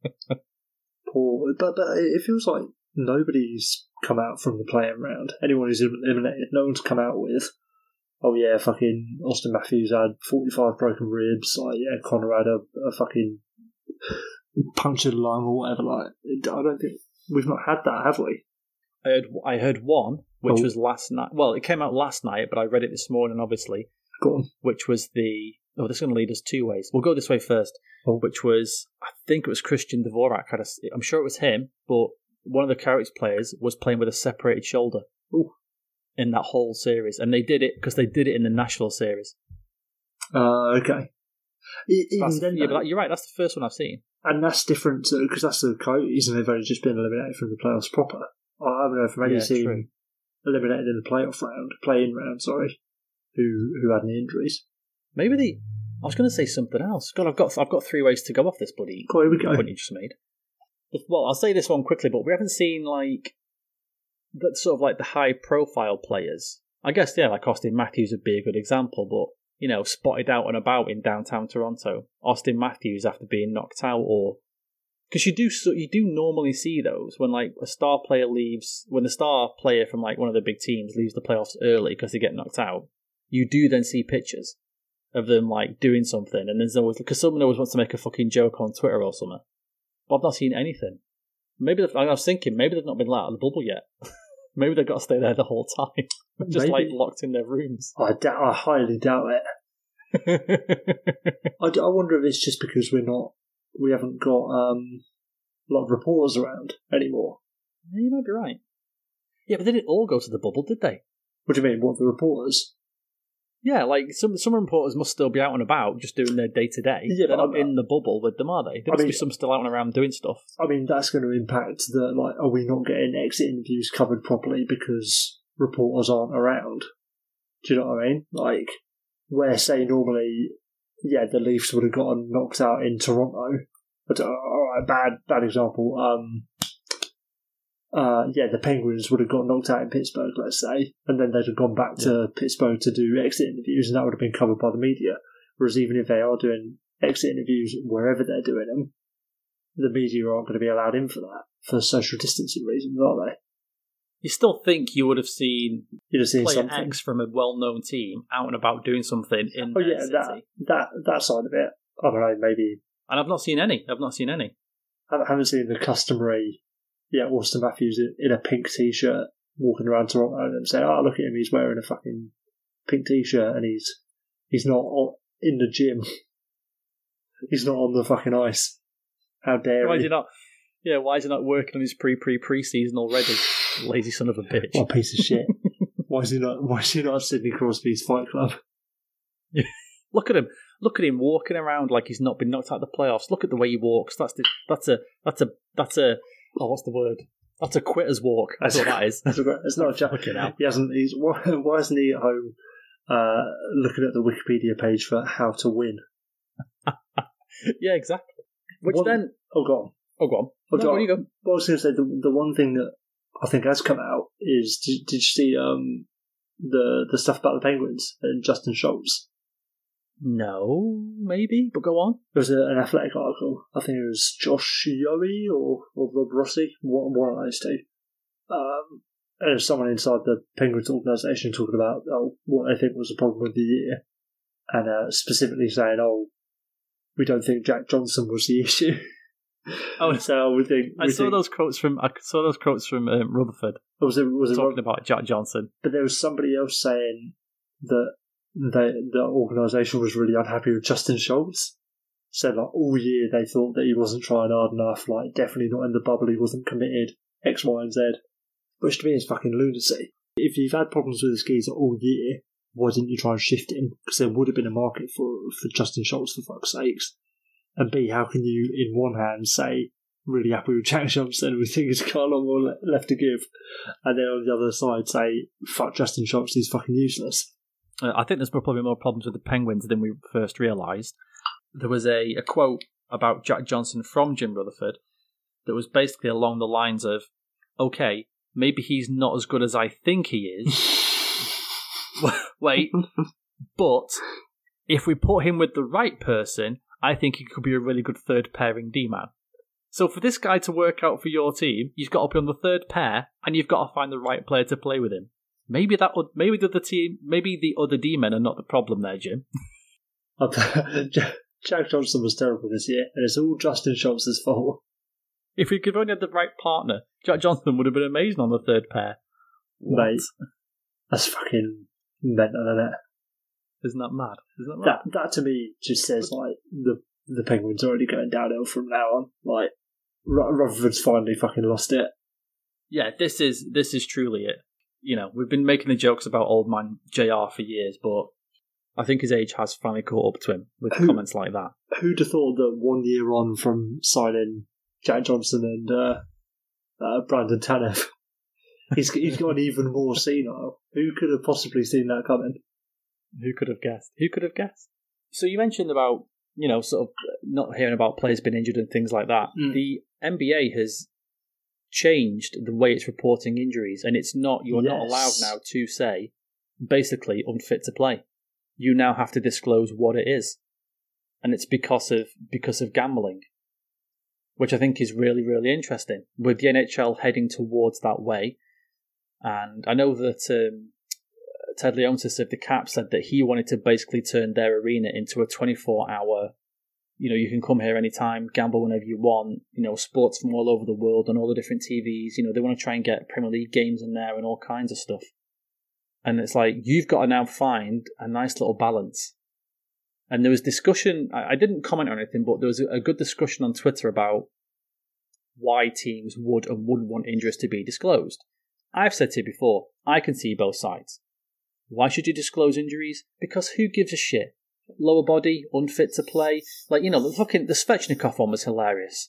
(laughs) Poor, but but it feels like nobody's come out from the playing round. Anyone who's eliminated, no one's come out with, oh yeah, fucking Auston Matthews had 45 broken ribs, like, yeah, Conor had a, a fucking punctured lung or whatever. Like, I don't think we've not had that, have we? I heard I heard one, which Oh. was last night. Well, it came out last night, but I read it this morning, obviously. Go on. Which was the oh, this is going to lead us two ways. We'll go this way first. Oh. Which was I think it was Christian Dvorak. Had a, I'm sure it was him, but one of the character players was playing with a separated shoulder Ooh. in that whole series, and they did it because they did it in the Nashville series. Uh, okay. Even then, yeah, though- but you're right. That's the first one I've seen. and that's different because that's the Coyotes and they've only just been eliminated from the playoffs proper. I haven't heard from any Yeah, team true. Eliminated in the playoff round, play-in round, sorry, who who had any injuries. Maybe the. I was going to say something else. God, I've got I've got three ways to go off this, buddy. Cool, here we go. point you just made. Well, I'll say this one quickly, but we haven't seen like that sort of like the high profile players. I guess yeah, like Auston Matthews would be a good example, but you know, spotted out and about in downtown Toronto. Auston Matthews after being knocked out, or because you do so you do normally see those when like a star player leaves when the star player from like one of the big teams leaves the playoffs early because they get knocked out. You do then see pictures of them like doing something, and there's always because someone always wants to make a fucking joke on Twitter or something. But I've not seen anything. Maybe I was thinking maybe they've not been let out of the bubble yet. (laughs) maybe they've got to stay there the whole time, (laughs) just like locked in their rooms. I, doubt, I highly doubt it. (laughs) I, d- I wonder if it's just because we're not, we haven't got um, a lot of reporters around anymore. you might be right. Yeah, but they didn't all go to the bubble, did they? What do you mean? What the reporters? Yeah, like some some reporters must still be out and about, just doing their day to day. Yeah, They're not in the bubble with them, are they? There I must be some still out and around doing stuff. I mean, that's going to impact the like. Are we not getting exit interviews covered properly because reporters aren't around? Do you know what I mean? Like, where say normally, yeah, the Leafs would have gotten knocked out in Toronto. But uh, all right, bad bad example. Um, uh, yeah, the Penguins would have got knocked out in Pittsburgh, let's say, and then they'd have gone back to Pittsburgh to do exit interviews, and that would have been covered by the media. Whereas even if they are doing exit interviews wherever they're doing them, the media aren't going to be allowed in for that for social distancing reasons, are they? You still think you would have seen You'd have seen player something. X from a well-known team out and about doing something in Oh yeah, city. that that that side of it. I don't know. Maybe And I've not seen any. I've not seen any. I haven't seen the customary. Yeah, Auston Matthews in, a pink t-shirt walking around Toronto and say, "Oh, look at him! He's wearing a fucking pink t-shirt and he's he's not in the gym. (laughs) he's not on the fucking ice. How dare Why is he? he not? Yeah, why is he not working on his pre pre pre season already? (laughs) Lazy son of a bitch. What a piece of shit! (laughs) why is he not? Why is he not at Sidney Crosby's Fight Club? (laughs) Look at him. Look at him walking around like he's not been knocked out of the playoffs. Look at the way he walks. That's the, that's a that's a that's a oh what's the word? That's a quitter's walk. That's what that is. It's a- it's not a joke. Hell. He hasn't. He's why, why isn't he at home uh, looking at the Wikipedia page for how to win? yeah, exactly. Which One- then Oh, go on. oh go on. Oh, No, go on. you go? Well, I was going to say the the one thing that I think has come out is did, did you see um the the stuff about the Penguins and Justin Schultz? No, maybe, but go on. There was a, an athletic article. I think it was Josh Yohe or, or Rob Rossi, one, one of those two. Um, and there was someone inside the Penguins organisation talking about oh, what they think was the problem with the year, and uh, specifically saying, "Oh, we don't think Jack Johnson was the (laughs) issue." Oh, (laughs) so we think I saw think, those quotes from I saw those quotes from um, Rutherford Was it was it talking about Jack Johnson. but there was somebody else saying that they, the organisation was really unhappy with Justin Schultz. Said like all year they thought that he wasn't trying hard enough, like definitely not in the bubble, he wasn't committed, X, Y, and Z. Which to me is fucking lunacy. If you've had problems with the skis all year, why didn't you try and shift him? Because there would have been a market for for Justin Schultz for fuck's sakes. And B, how can you in one hand say really happy with Jack Johnson, we think he's got a lot more left to give, and then on the other side say fuck Justin Schultz, he's fucking useless. Uh, I think there's probably more problems with the Penguins than we first realised. There was a, a quote about Jack Johnson from Jim Rutherford that was basically along the lines of, okay, maybe he's not as good as I think he is. (laughs) (laughs) Wait, but if we put him with the right person, I think he could be a really good third pairing D man. So for this guy to work out for your team, you've got to be on the third pair, and you've got to find the right player to play with him. Maybe that would, maybe the other team, maybe the other D men are not the problem there, Jim. (laughs) (laughs) Jack Johnson was terrible this year, and it's all Justin Schultz's fault. If we could only had the right partner, Jack Johnson would have been amazing on the third pair. What? Mate, that's fucking mental, isn't it? Isn't that mad? Isn't that mad? That that to me just says like the the Penguins are already going downhill from now on. Like Ru- Rutherford's finally fucking lost it. yeah, this is this is truly it. You know, we've been making the jokes about old man JR for years, but I think his age has finally caught up to him with Who- comments like that. Who'd have thought that one year on from signing Jack Johnson and uh, uh, Brandon Tanev, (laughs) he's he's gone even more senile. Who could have possibly seen that coming? Who could have guessed? Who could have guessed? So you mentioned about you know sort of not hearing about players being injured and things like that. Mm. The NBA has changed the way it's reporting injuries, and it's not you're not allowed now to say basically unfit to play. You now have to disclose what it is, and it's because of because of gambling, which I think is really really interesting. With the NHL heading towards that way, and I know that um, Ted Leonsis of the Cap said that he wanted to basically turn their arena into a 24 hour, you know, you can come here anytime, gamble whenever you want, you know, sports from all over the world on all the different TVs. You know, they want to try and get Premier League games in there and all kinds of stuff. And it's like, you've got to now find a nice little balance. And there was discussion, I didn't comment on anything, but there was a a good discussion on Twitter about why teams would and wouldn't want injuries to be disclosed. I've said to you before, I can see both sides. Why should you disclose injuries? Because who gives a shit? Lower body, unfit to play. Like, you know, the fucking, the Svechnikov one was hilarious.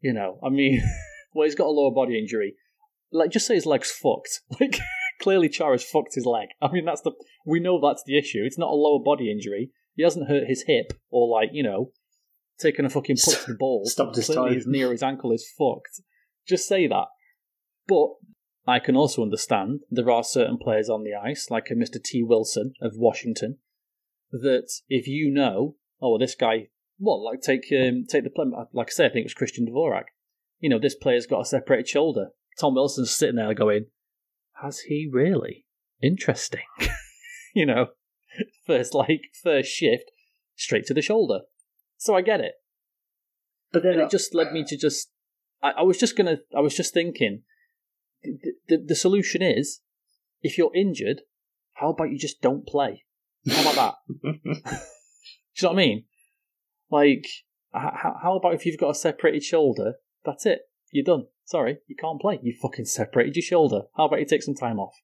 You know, I mean, (laughs) well, he's got a lower body injury. Like, just say his leg's fucked. (laughs) Like, clearly Chara's fucked his leg. I mean, that's the, we know that's the issue. It's not a lower body injury. He hasn't hurt his hip or, like, you know, taken a fucking putt to the ball. Stop his Clearly toe. his knee or his ankle is fucked. Just say that. But I can also understand there are certain players on the ice, like a Mr. T. Wilson of Washington, that if you know, oh, this guy, well, like take um, take the play, like I say, I think it was Christian Dvorak. You know, this player's got a separated shoulder. Tom Wilson's sitting there going, has he really? Interesting. (laughs) you know, (laughs) first like first shift, straight to the shoulder. So I get it. But then And it just led me to just. I, I was just gonna. I was just thinking. The, the, the solution is, if you're injured, how about you just don't play? How about that? (laughs) (laughs) Do you know what I mean? Like, how, how about if you've got a separated shoulder? That's it. You're done. Sorry, you can't play. You fucking separated your shoulder. How about you take some time off?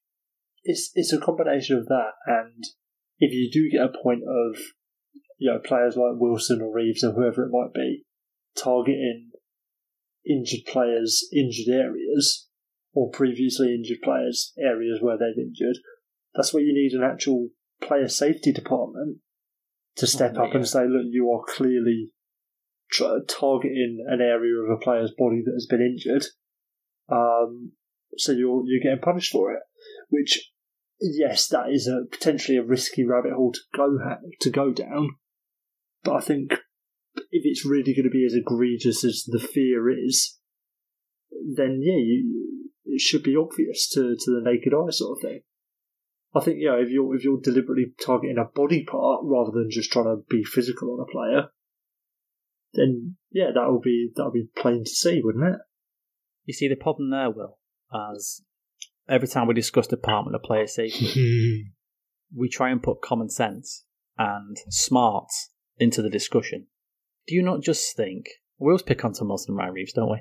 it's it's a combination of that and if you do get a point of you know players like Wilson or Reaves or whoever it might be targeting injured players injured areas or previously injured players areas where they've injured that's where you need an actual player safety department to step Oh, up and say look you are clearly tr- targeting an area of a player's body that has been injured um, so you're you're getting punished for it which yes, that is a potentially a risky rabbit hole to go ha- to go down. But I think if it's really going to be as egregious as the fear is, then yeah, you, it should be obvious to, to the naked eye, sort of thing. I think yeah, if you're if you're deliberately targeting a body part rather than just trying to be physical on a player, then yeah, that will be that will be plain to see, wouldn't it? You see, the problem there, Will, as every time we discuss department of player safety, (laughs) we try and put common sense and smart into the discussion. Do you not just think we always pick on Tom Wilson and Ryan Reaves, don't we?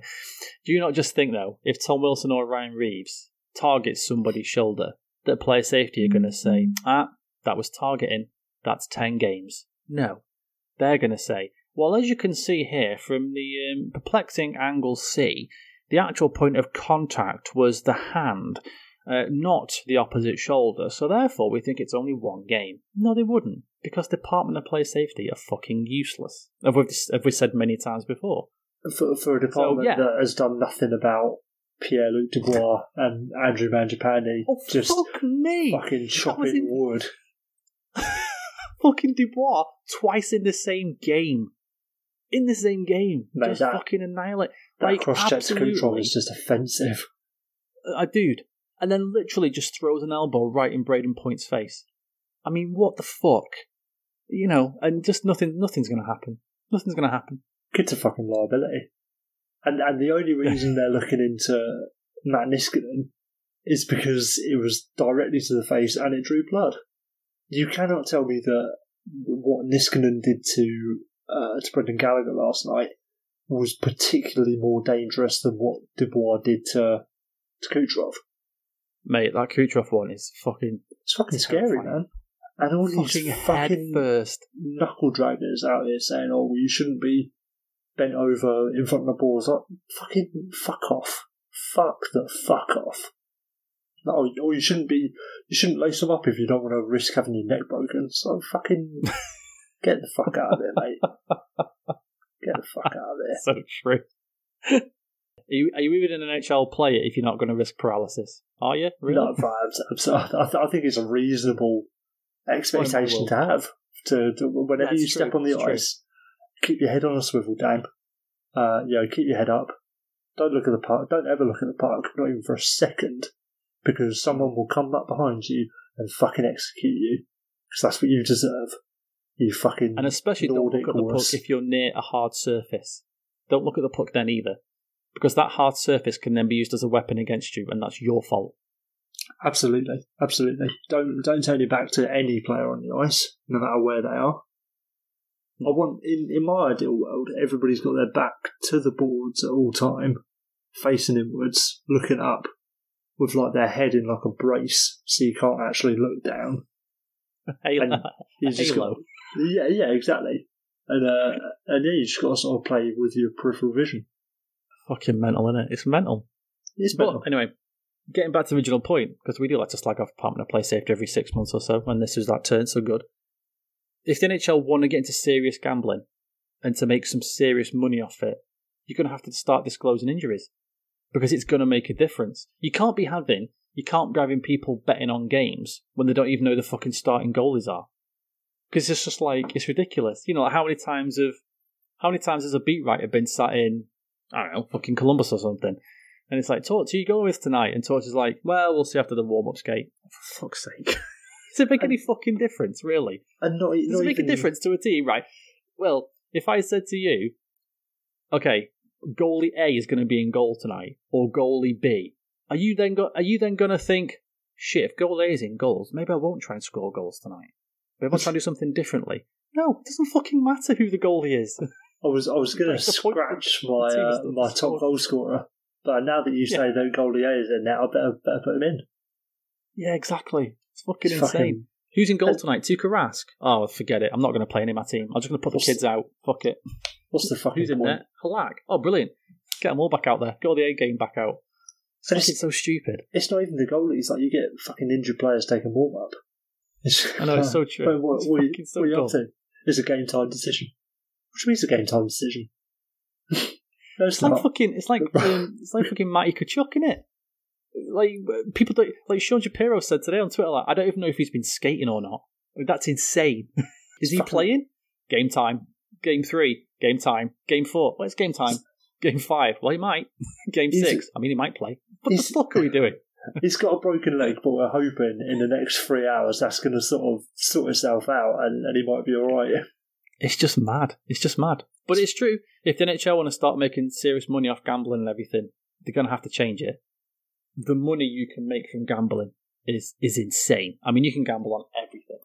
Do you not just think though, if Tom Wilson or Ryan Reaves targets somebody's shoulder, that player safety are going to say, ah, that was targeting, that's ten games. No, they're going to say, well, as you can see here from the um, perplexing angle C, the actual point of contact was the hand, uh, not the opposite shoulder, so therefore we think it's only one game. No, they wouldn't, because Department of Player Safety are fucking useless, as we've, as we've said many times before. for, for a department yeah. that has done nothing about Pierre Luc Dubois (laughs) and Andrew Mangiapane Oh, just fuck me! fucking chopping in- wood. (laughs) fucking Dubois twice in the same game. in the same game. Mate, just that- fucking annihilate. That Like, cross check control is just offensive. a dude, and then literally just throws an elbow right in Brayden Point's face. I mean, what the fuck? You know, and just nothing. Nothing's going to happen. Nothing's going to happen. Kid's a fucking liability. And and the only reason they're looking into Matt Niskanen is because it was directly to the face and it drew blood. You cannot tell me that what Niskanen did to uh, to Brendan Gallagher last night was particularly more dangerous than what Dubois did to to Kucherov. Mate, that Kucherov one is fucking It's fucking scary, man. And all fucking these fucking first. knuckle draggers out here saying, "Oh, well, you shouldn't be bent over in front of the balls." Like, fucking fuck off, fuck the fuck off. No, or oh, oh, you shouldn't be. You shouldn't lace them up if you don't want to risk having your neck broken. So fucking (laughs) get the fuck out of there, mate. Get the fuck out of there. (laughs) So true. (laughs) are, you, are you even an NHL player if you're not going to risk paralysis? Are you? Really? No, but I'm I, th- I think it's a reasonable expectation to have. To, to whenever That's you step true, on the true. ice, keep your head on a swivel, Dan. Uh, you know, keep your head up. Don't look at the park. Don't ever look at the park, not even for a second, because someone will come up behind you and fucking execute you. Because that's what you deserve. You fucking And especially don't look at the puck if you're near a hard surface. Don't look at the puck then either. Because that hard surface can then be used as a weapon against you, and that's your fault. Absolutely, absolutely. Don't don't turn your back to any player on the ice, no matter where they are. I want in in my ideal world, everybody's got their back to the boards at all time, facing inwards, looking up, with like their head in like a brace, so you can't actually look down. Halo. And You just got, yeah, yeah, exactly. And uh, and yeah, you just got to sort of play with your peripheral vision. Fucking mental, innit? It's mental. It's But better. anyway, getting back to the original point, because we do like to slag off of Play Safety every six months or so, and this was that turn so good. If the NHL want to get into serious gambling and to make some serious money off it, you're going to have to start disclosing injuries because it's going to make a difference. You can't be having, you can't be having people betting on games when they don't even know the fucking starting goalies are. Because it's just like, it's ridiculous. You know, like how many times have, how many times has a beat writer been sat in, I don't know, fucking Columbus or something, and it's like, Torch, who you going with tonight? And Torch is like, well, we'll see after the warm up skate. For fuck's sake. Does it make any fucking difference, really? And not, Does not it make even, a difference to a team, right? Well, if I said to you, okay, goalie A is going to be in goal tonight, or goalie B, are you then go- are you then going to think, shit, if goalie A is in goals, maybe I won't try and score goals tonight. Maybe I'll try and do something differently. No, it doesn't fucking matter who the goalie is. I was I was going (laughs) to That's the point. scratch my uh, my top goal scorer, but now that you Yeah. say that goalie A is in there, I better better put him in. yeah, exactly. It's fucking It's insane. fucking- Who's in goal tonight? Tuukka Rask? Oh, forget it. I'm not going to play any of my team. I'm just going to put the kids out. Fuck it. What's the fucking Who's in point? there? Halak. Oh, brilliant. Get them all back out there. Go the A game back out. It's And it's- so stupid. It's not even the goalies. Like you get fucking injured players taking warm up. I know, it's so (laughs) true. Wait, what, It's what, you- so what are you up to? It's a game time decision. Which means a game time decision. (laughs) it's like fucking. It's like (laughs) um, it's like fucking Matty Tkachuk, in it. Like people don't like Sean Shapiro said today on Twitter. Like I don't even know if he's been skating or not. Like, that's insane. (laughs) Is he playing? Game time. Game three. Game time. Game four. Well, it's game time. Game five. Well, he might. (laughs) Game six. I mean, he might play. What the fuck are we doing? He's got a broken leg, but we're hoping in the next three hours that's going to sort of sort itself out, and, and he might be all right. It's just mad. It's just mad. But it's true. If the NHL want to start making serious money off gambling and everything, they're going to have to change it. The money you can make from gambling is is insane. I mean, you can gamble on everything.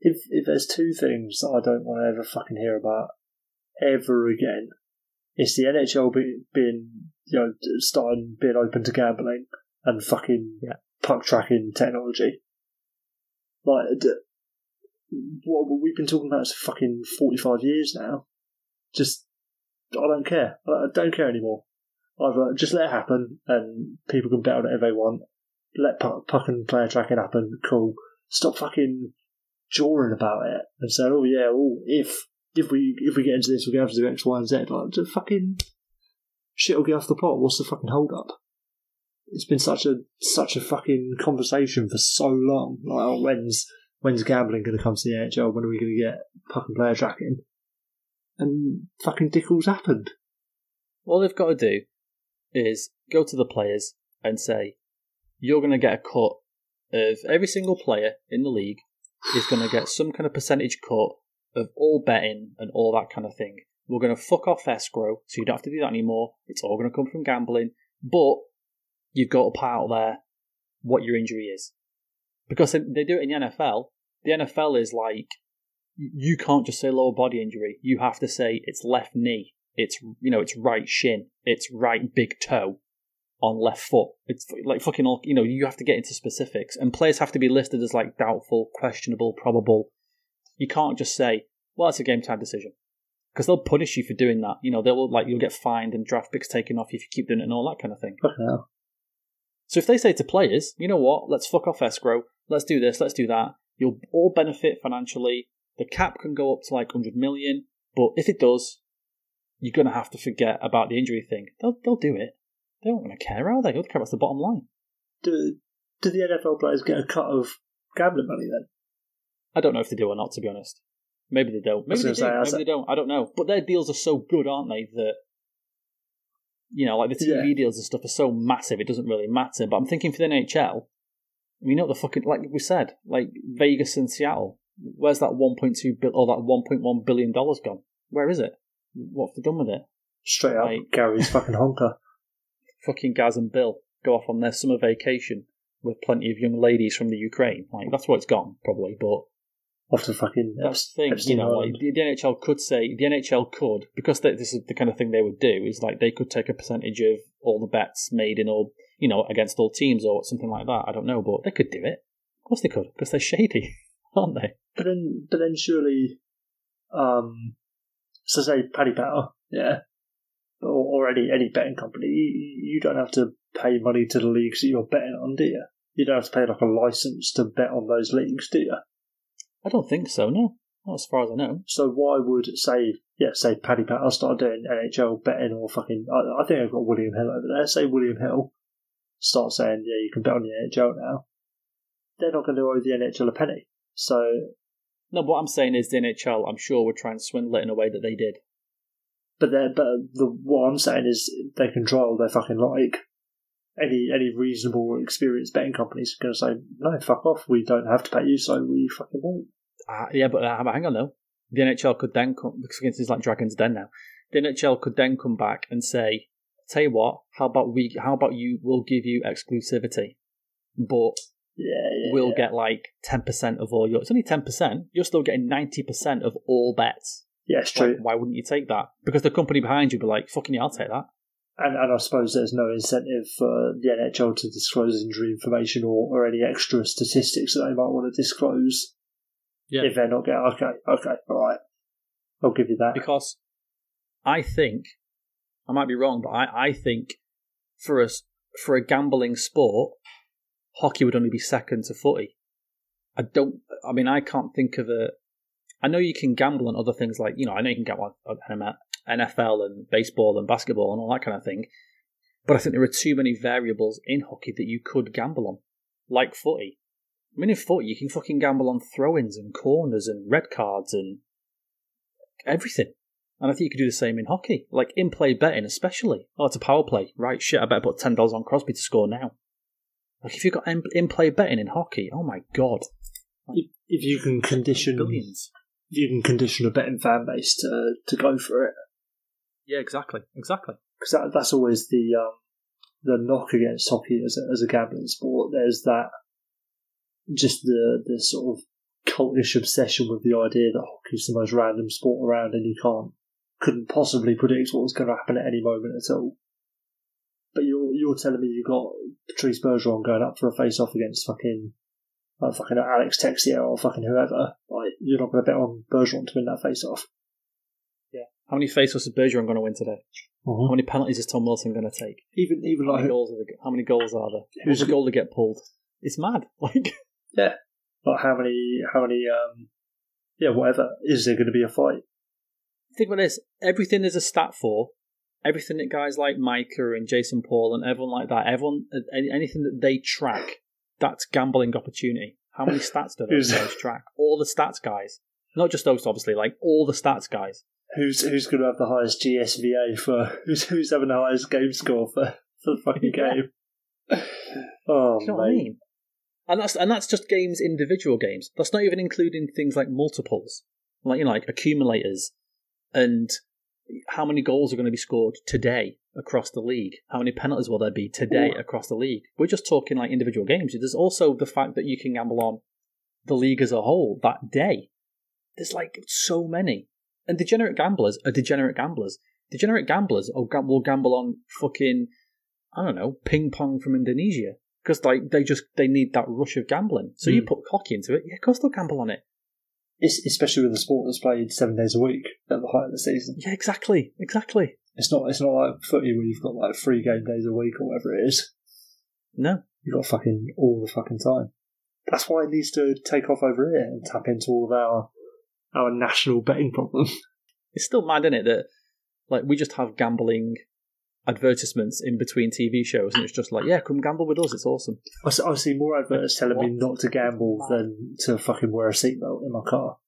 If if there's two things that I don't want to ever fucking hear about ever again, it's the NHL be, being you know starting being open to gambling and fucking Yeah. puck tracking technology. Like what we've been talking about is fucking forty five years now. Just I don't care. I don't care anymore. Either just let it happen and people can bet on it if they want. Let puck, puck and player tracking happen. Cool. Stop fucking jawing about it and saying, "Oh yeah, oh if if we if we get into this, we're going to have to do X, Y, and Z." Like, just fucking shit will get off the pot. What's the fucking hold up? It's been such a such a fucking conversation for so long. Like, oh, when's when's gambling going to come to the NHL? When are we going to get puck and player tracking? And fucking dickles happened. All they've got to do is go to the players and say, you're going to get a cut of every single player in the league is going to get some kind of percentage cut of all betting and all that kind of thing. We're going to fuck off escrow, so you don't have to do that anymore. It's all going to come from gambling, but you've got to put out there what your injury is. Because they do it in the NFL. The NFL is like, you can't just say lower body injury. You have to say it's left knee, it's, you know, it's right shin, it's right big toe, on left foot. It's like fucking all, you know, you have to get into specifics. And players have to be listed as like doubtful, questionable, probable. You can't just say, well, it's a game time decision. Because they'll punish you for doing that. You know, they'll like, you'll get fined and draft picks taken off if you keep doing it and all that kind of thing. So if they say to players, you know what, let's fuck off escrow, let's do this, let's do that, you'll all benefit financially. The cap can go up to like 100 million, but if it does, you're going to have to forget about the injury thing. They'll, they'll do it. They don't want to care, are they? They'll care about the bottom line. Do, do the NFL players get a cut of gambling money then? I don't know if they do or not, to be honest. Maybe they don't. Maybe they do. Say, Maybe they don't. I don't know. But their deals are so good, aren't they? That you know, like the TV yeah. deals and stuff are so massive, it doesn't really matter. But I'm thinking for the NHL, I mean you know, the fucking like we said, like Vegas and Seattle. Where's that 1.2 bill or that 1.1 billion dollars gone? Where is it? What have they done with it? Straight up, like, Gary's (laughs) fucking honker fucking Gaz and Bill go off on their summer vacation with plenty of young ladies from the Ukraine. Like that's where it's gone, probably. But off to fucking that's the thing, you know. Like the, the, NHL could say the NHL could because they, this is the kind of thing they would do is like they could take a percentage of all the bets made in all you know against all teams or something like that. I don't know, but they could do it. Of course they could because they're shady, (laughs) aren't they? But then, but then surely, um, so say Paddy Power, yeah, or, or any, any betting company, you, you don't have to pay money to the leagues that you're betting on, do you? You don't have to pay like a license to bet on those leagues, do you? I don't think so, no. Not as far as I know. So why would say yeah, say Paddy I'll start doing NHL betting or fucking I, I think I've got William Hill over there. Say William Hill start saying, Yeah, you can bet on the NHL now. They're not gonna owe the NHL a penny. So No, what I'm saying is the NHL I'm sure would try and swindle it in a way that they did. But they but the what I'm saying is they control their fucking like. Any any reasonable experienced betting companies are going to say no, fuck off. We don't have to pay you, so we fucking won't. Uh, yeah, but uh, hang on though. The NHL could then come because it's like Dragons Den now. The NHL could then come back and say, "Tell you what, how about we? How about you? We'll give you exclusivity, but yeah, yeah, we'll yeah. get like ten percent of all your. It's only ten percent. You're still getting ninety percent of all bets. Yeah, it's true. why wouldn't you take that? Because the company behind you would be like, fucking yeah, I'll take that. And, and I suppose there's no incentive for the NHL to disclose injury information or, or any extra statistics that they might want to disclose. Yeah. If they're not getting, okay, okay, all right. I'll give you that. Because I think, I might be wrong, but I, I think for us, for a gambling sport, hockey would only be second to footy. I don't, I mean, I can't think of a, I know you can gamble on other things like, you know, I know you can gamble on NFL uh, and baseball and basketball and all that kind of thing. But I think there are too many variables in hockey that you could gamble on, like footy. I mean, in footy, you can fucking gamble on throw ins and corners and red cards and everything. And I think you could do the same in hockey, like in play betting, especially. Oh, it's a power play. Right, shit, I better put $10 on Crosby to score now. Like, if you've got in play betting in hockey, oh my god. If you can condition billions you can condition a betting fan base to to go for it. Yeah, exactly, exactly. Because that, that's always the um, the knock against hockey as a, as a gambling sport. There's that just the the sort of cultish obsession with the idea that hockey is the most random sport around, and you can't couldn't possibly predict what was going to happen at any moment at all. But you're you're telling me you got Patrice Bergeron going up for a face off against fucking like fucking Alex Texier or fucking whoever, like you're not going to bet on Bergeron to win that face off. Yeah. How many face-offs is Bergeron going to win today? Uh-huh. How many penalties is Tom Wilson going to take? Even even how like many goals are there, how many goals are there? Who's the goal to get pulled? It's mad. (laughs) Like yeah, like how many how many um yeah whatever is there going to be a fight? Think about this. Everything there's a stat for. Everything that guys like Micah and Jason Paul and everyone like that, everyone anything that they track that's gambling opportunity. How many (laughs) stats do those guys track? All the stats guys. Not just those, obviously, like all the stats guys. who's who's going to have the highest GSVA for (laughs) who's who's having the highest game score for, for the fucking Yeah. game. (laughs) Oh, Do you know what I mean? And that's and that's just games, individual games. That's not even including things like multiples, like you know, like accumulators, and how many goals are going to be scored today across the league? How many penalties will there be today Ooh. across the league? We're just talking like individual games. There's also the fact that you can gamble on the league as a whole that day. There's like so many, and degenerate gamblers are degenerate gamblers. Degenerate gamblers will gamble on fucking I don't know ping pong from Indonesia because like they just they need that rush of gambling. So you Mm. put hockey into it, yeah, of course they'll gamble on it. Especially with a sport that's played seven days a week at the height of the season. Yeah, exactly, exactly. It's not it's not like footy where you've got like three game days a week or whatever it is. No, You've got fucking all the fucking time. That's why it needs to take off over here and tap into all of our our national betting problem. (laughs) it's still mad, isn't it? That like we just have gambling advertisements in between TV shows, and it's just like, yeah, come gamble with us. It's awesome. I see more adverts telling me not to gamble than to fucking wear a seatbelt in my car.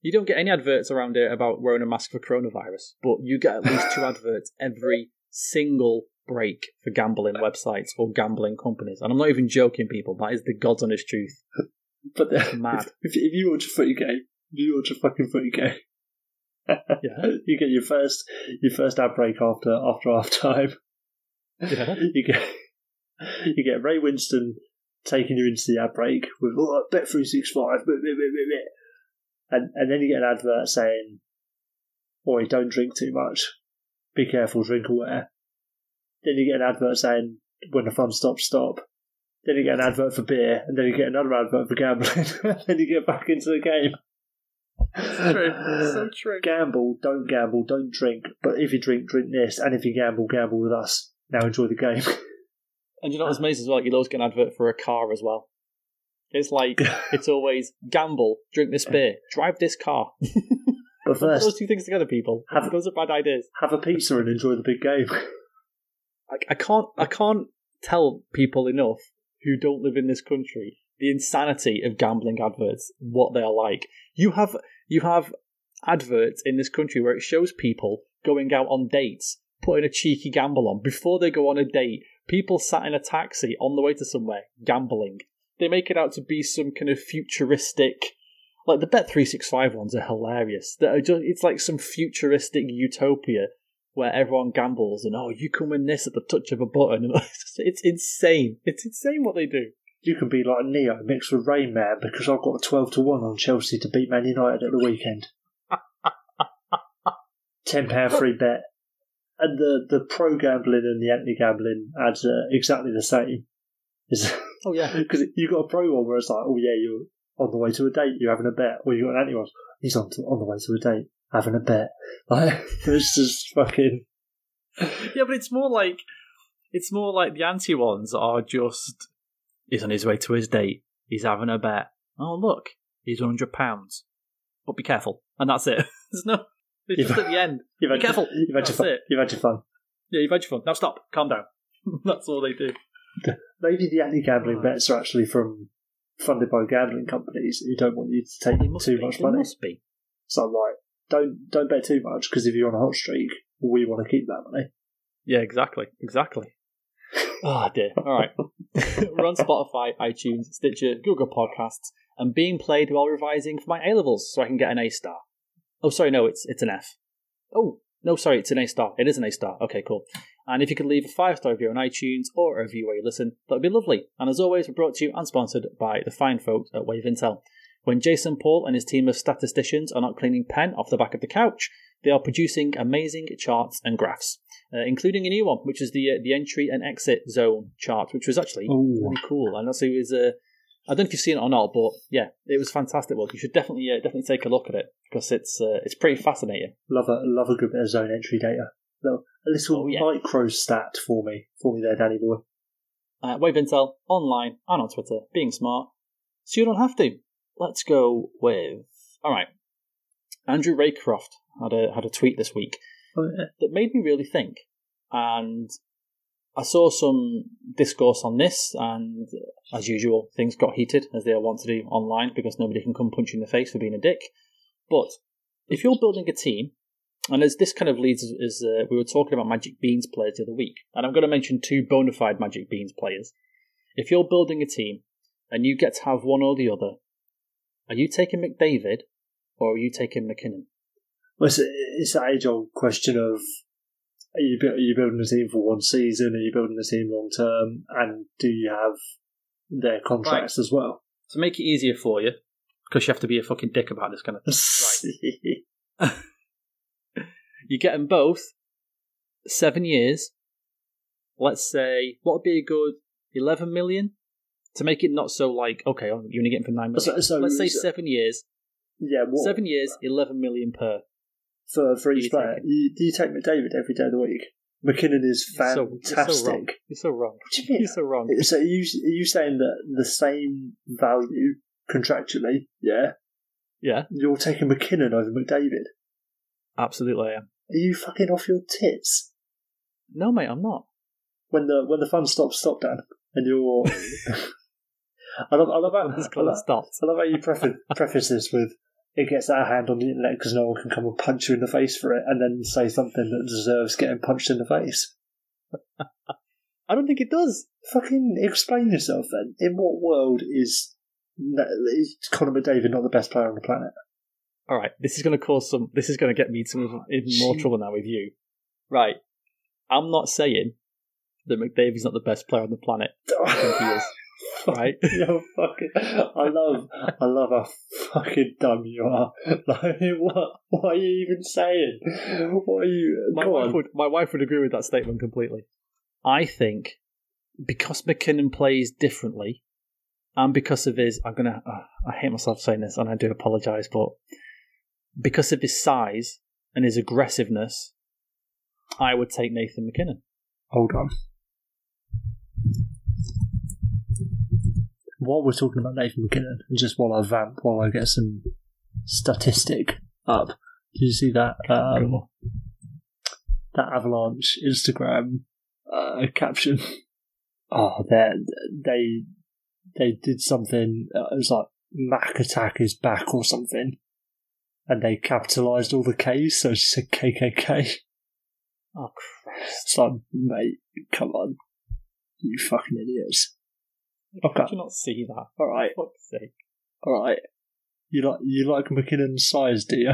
You don't get any adverts around here about wearing a mask for coronavirus, but you get at least two (laughs) adverts every single break for gambling websites or gambling companies. And I'm not even joking, people. That is the God's honest truth. But then, Mad. If, if you watch a footy game, if you watch a fucking footy game, Yeah. (laughs) you get your first your first ad break after after half time. Yeah. (laughs) You get you get Ray Winstone taking you into the ad break with oh, bet three six five, and and then you get an advert saying, "Boy, don't drink too much. Be careful, drink aware." Then you get an advert saying, "When the fun stops, stop." Then you get an advert for beer, and then you get another advert for gambling. (laughs) then you get back into the game. So uh, true. Gamble, don't gamble, don't drink. But if you drink, drink this. And if you gamble, gamble with us. Now enjoy the game. (laughs) And you know what's amazing as well? You'll always get an advert for a car as well. It's like (laughs) it's always gamble, drink this beer, drive this car. (laughs) But Put those two things together, people. Have- Those are bad ideas. have a pizza and enjoy the big game. I, I can't I can't tell people enough who don't live in this country the insanity of gambling adverts, what they are like. You have you have adverts in this country where it shows people going out on dates, putting a cheeky gamble on before they go on a date. People sat in a taxi on the way to somewhere gambling. They make it out to be some kind of futuristic. Like the Bet three six five ones are hilarious. Are just, it's like some futuristic utopia where everyone gambles and oh, you can win this at the touch of a button. (laughs) It's insane. It's insane what they do. You can be like Neo mixed with Rain Man because I've got a 12 to 1 on Chelsea to beat Man United at the weekend. (laughs) £10 free bet. And the, the pro gambling and the anti gambling ads are exactly the same. (laughs) Oh yeah, Because you've got a pro one where it's like, oh yeah, you're on the way to a date, you're having a bet. Or you got an anti one, he's on, to, on the way to a date, having a bet. (laughs) Like, it's just fucking. yeah, but it's more like it's more like the anti ones are just he's on his way to his date. He's having a bet. Oh look, he's hundred pounds. But be careful, and that's it. (laughs) There's no. It's just at the end. (laughs) You've had, Be careful. You've had, your That's fun. it. you've had your fun. Yeah, you've had your fun. Now stop. Calm down. (laughs) that's all they do. Maybe the anti gambling bets are actually from funded by gambling companies who don't want you to take too be. much They money. must be. So I'm like, don't don't bet too much because if you're on a hot streak, we want to keep that money. Yeah, exactly. Exactly. Oh dear. All right. (laughs) We're on Spotify, iTunes, Stitcher, Google Podcasts, and being played while revising for my A levels, so I can get an A star. Oh, sorry, no, it's it's an F. Oh no, sorry, it's an A star. It is an A star. Okay, cool. And if you could leave a five star review on iTunes or a review where you listen, that would be lovely. And as always, we're brought to you and sponsored by the fine folks at Wave Intel. When Jason Paul and his team of statisticians are not cleaning pen off the back of the couch, they are producing amazing charts and graphs, uh, including a new one, which is the uh, the entry and exit zone chart, which was actually Ooh. really cool. And also, it was uh, I don't know if you've seen it or not, but yeah, it was fantastic work. You should definitely uh, definitely take a look at it because it's uh, it's pretty fascinating. Love a love a good bit of zone entry data. Little- A little Oh, yeah. micro stat for me, for me there, Danny boy. Uh, Wave Intel online and on Twitter, being smart, so you don't have to. Let's go with all right. Andrew Raycroft had a had a tweet this week Oh, yeah. that made me really think. And I saw some discourse on this, and as usual, things got heated as they are wont to do online because nobody can come punch you in the face for being a dick. But if you're building a team And as this kind of leads, is uh, we were talking about Magic Beans players the other week, and I'm going to mention two bona fide Magic Beans players. If you're building a team and you get to have one or the other, are you taking McDavid or are you taking MacKinnon? Well, it's, it's that age old question of are you, are you building a team for one season? Are you building a team long term? And do you have their contracts right. as well? To make it easier for you, because you have to be a fucking dick about this kind of thing. Right. (laughs) you get them both seven years. Let's say what would be a good eleven million to make it not so like okay, oh, you're only getting for nine million. So, so, Let's say so, uh, seven years. Yeah, what, seven years, eleven million per for for each player. You, do you take McDavid every day of the week? MacKinnon is fantastic. You're so, you're you're so wrong. What do you mean? You're so wrong. So are you are you saying that the same value contractually? Yeah. Yeah. You're taking MacKinnon over McDavid. Absolutely, I am. Are you fucking off your tits? No, mate, I'm not. When the when the fun stops, stop, Dan, and you're. (laughs) I love, I love how, I love, I love how you preface, (laughs) preface this with it gets our hand on the internet because no one can come and punch you in the face for it and then say something that deserves getting punched in the face. (laughs) I don't think it does. Fucking explain yourself then. In what world is, is Connor McDavid not the best player on the planet? All right, this is going to cause some. This is going to get me some even more trouble now with you. Right, I'm not saying that McDavid's not the best player on the planet. I think he is. (laughs) right? (laughs) Yo, fucking, I love, I love how fucking dumb you are. (laughs) Like, what, what are you even saying? What are you? My wife would, my wife would agree with that statement completely. I think because McKinnon plays differently, and because of his, I'm gonna, uh, I hate myself saying this, and I do apologise, but because of his size and his aggressiveness, I would take Nathan MacKinnon. Hold on. While we're talking about Nathan MacKinnon, and just while I vamp, while I get some statistic up, did you see that um, that Avalanche Instagram uh, caption? (laughs) Oh, they they they did something. Uh, it was like Mac Attack is back or something, and they capitalised all the K's, so it just said KKK. (laughs) Oh Christ! It's like, mate, come on, you fucking idiots. Okay. Did you not see that? All right. fuck's sake. All right. You like you like MacKinnon's size, do you?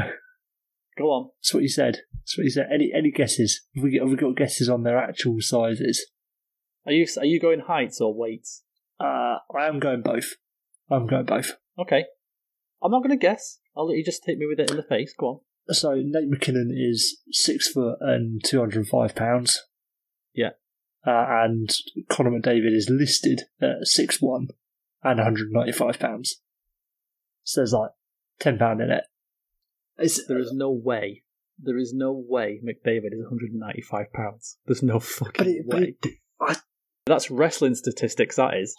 Go on. That's what you said. That's what you said. Any any guesses? Have we got, have we got guesses on their actual sizes? Are you are you going heights or weights? Uh, I am going both. I'm going both. Okay. I'm not going to guess. I'll let you just hit me with it in the face. Go on. So Nate MacKinnon is six foot and two hundred and five pounds. Yeah uh, and Connor McDavid is listed at six one and 195 pounds. So there's like ten pound in it. It's, there is no way. There is no way McDavid is 195 pounds. There's no fucking it, way. It, I, That's wrestling statistics. That is.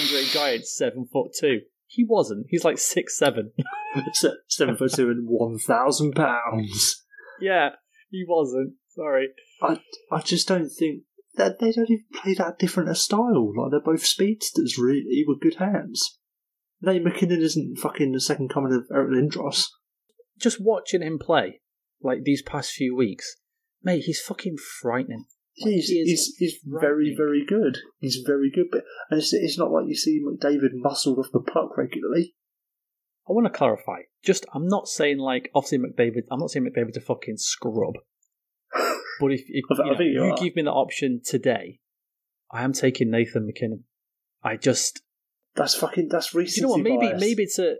Andre Giant seven foot two. He wasn't. He's like six seven. (laughs) seven foot two and one thousand pounds. Yeah, he wasn't. Sorry. I I just don't think that they don't even play that different a style. Like they're both speedsters, really, with good hands. Nate MacKinnon isn't fucking the second coming of Eric Lindros. Just watching him play, like these past few weeks, mate, he's fucking frightening. Like, he's, he he's, he's very, very good. He's very good, but and it's, it's not like you see McDavid muscled off the puck regularly. I want to clarify. Just, I'm not saying like obviously McDavid. I'm not saying McDavid's a fucking scrub. But if, if you, know, you, you give me the option today, I am taking Nathan MacKinnon. I just that's fucking that's recency. You know what? Maybe bias. maybe it's a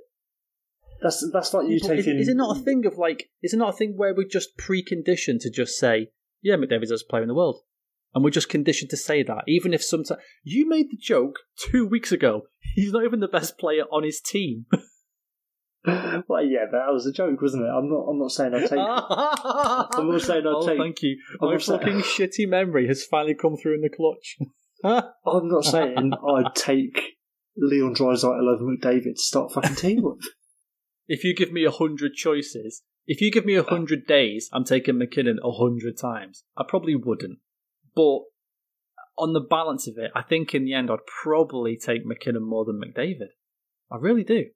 that's that's like you taking. Is, is, it not a thing of like? Is it not a thing where we're just preconditioned to just say, yeah, McDavid's the best player in the world, and we're just conditioned to say that, even if sometimes you made the joke two weeks ago, (laughs) he's not even the best player on his team. (laughs) (laughs) well, yeah, but that was a joke, wasn't it? I'm not. I'm not saying I take. (laughs) I'm not saying I oh, take. Thank you. I'm My fucking saying... shitty memory has finally come through in the clutch. (laughs) I'm not saying I'd take Leon Draisaitl over McDavid to start fucking team with. If you give me a hundred choices, if you give me a hundred days, I'm taking MacKinnon a hundred times. I probably wouldn't, but on the balance of it, I think in the end I'd probably take MacKinnon more than McDavid. I really do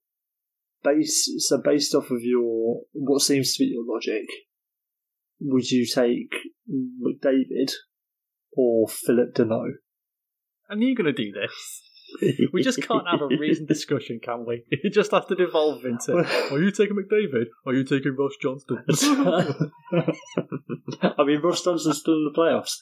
base so based off of your what seems to be your logic, would you take McDavid or Phillip Danault? I knew you were going to do this. We just can't have a reasoned (laughs) discussion, can we? It just has to devolve into (laughs) Are you taking McDavid? Or are you taking Ross Johnston? (laughs) I mean, Ross Johnston's still in the playoffs.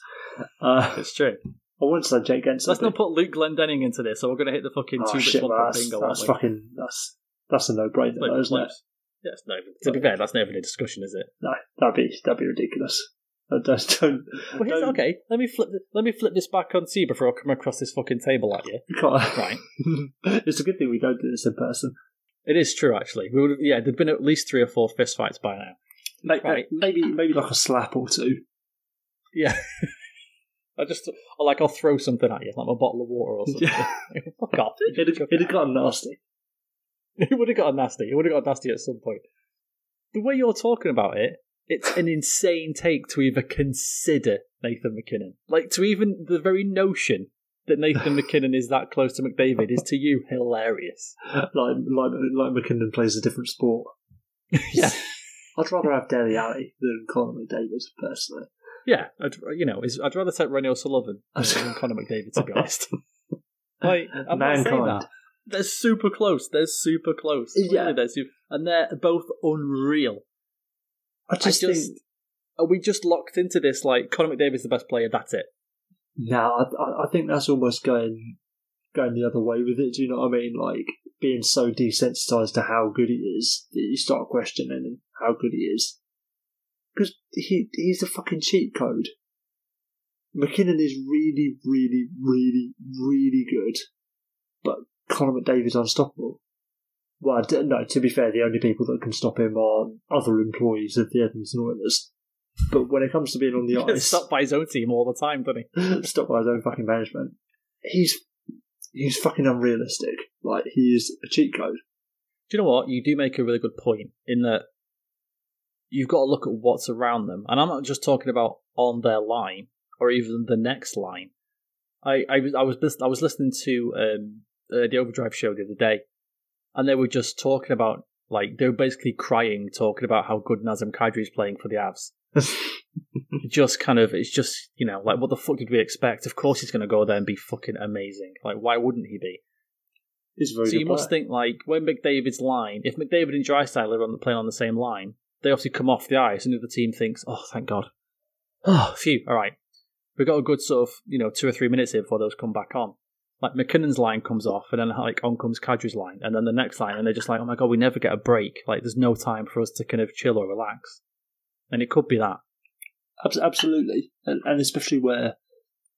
Uh, it's true. I wouldn't say Jake Guentzel. Let's not put Luke Glendening into this, so we're going to hit the fucking oh, two shit, bits one well, pot that's, bingo. that's fucking that's that's a no-brainer, Like, though, isn't it? close. Yeah, it's not even, to be fair, that's never a discussion, is it? No, that'd be that'd be ridiculous. (laughs) I don't, don't, Well, don't- okay, let me flip. Let me flip this back on to you before I come across this fucking table at you. (laughs) you Right. (laughs) it's a good thing we don't do this in person. It is true, actually. We would, yeah, there'd been at least three or four fist fights by now. Like, Right. Maybe maybe like a slap or two. Yeah. I just, or like I'll throw something at you, like a bottle of water or something. Yeah. Fuck off. It'd, it'd have gotten nasty. (laughs) It would have got nasty. It would have got nasty at some point. The way you're talking about it, it's an insane take to even consider Nathan MacKinnon. Like to even the very notion that Nathan (laughs) MacKinnon is that close to McDavid is to you hilarious. Like like like MacKinnon plays a different sport. (laughs) Yeah, I'd rather have Dele Alli than Connor McDavid, personally. yeah. I'd, you know, I'd rather take Ronnie O'Sullivan than Connor McDavid. To be honest, like I'm not saying that. They're super close. They're super close. Yeah. Really, they're super, and they're both unreal. I just, I just think are we just locked into this? Like Connor McDavid's the best player. That's it. no, I, I- I think that's almost going going the other way with it. Do you know what I mean? Like being so desensitized to how good he is that you start questioning how good he is because he he's a fucking cheat code. MacKinnon is really, really, really, really good, but Connor McDavid's unstoppable. Well, no, to be fair, the only people that can stop him are other employees of the Edmonton Oilers. But when it comes to being on the (laughs) ice, stopped by his own team all the time, doesn't he? (laughs) stopped by his own fucking management. He's he's fucking unrealistic. Like he is a cheat code. Do you know what? You do make a really good point in that you've got to look at what's around them, and I'm not just talking about on their line or even the next line. I I was I was I was listening to um, uh, the Overdrive show the other day, and they were just talking about like they were basically crying, talking about how good Nazem Kadri is playing for the Avs. (laughs) just kind of it's just you know like what the fuck did we expect? Of course he's going to go there and be fucking amazing. Like why wouldn't he be? He's very so you must think like when mcdavid's line if mcdavid and Draisaitl are on the playing on the same line they obviously come off the ice and the other team thinks oh thank god. Oh (sighs) phew. All right. We've got a good sort of you know two or three minutes here before those come back on like MacKinnon's line comes off and then like on comes kadri's line and then the next line and they're just like oh my god we never get a break. Like there's no time for us to kind of chill or relax. And it could be that. Absolutely, and, and especially where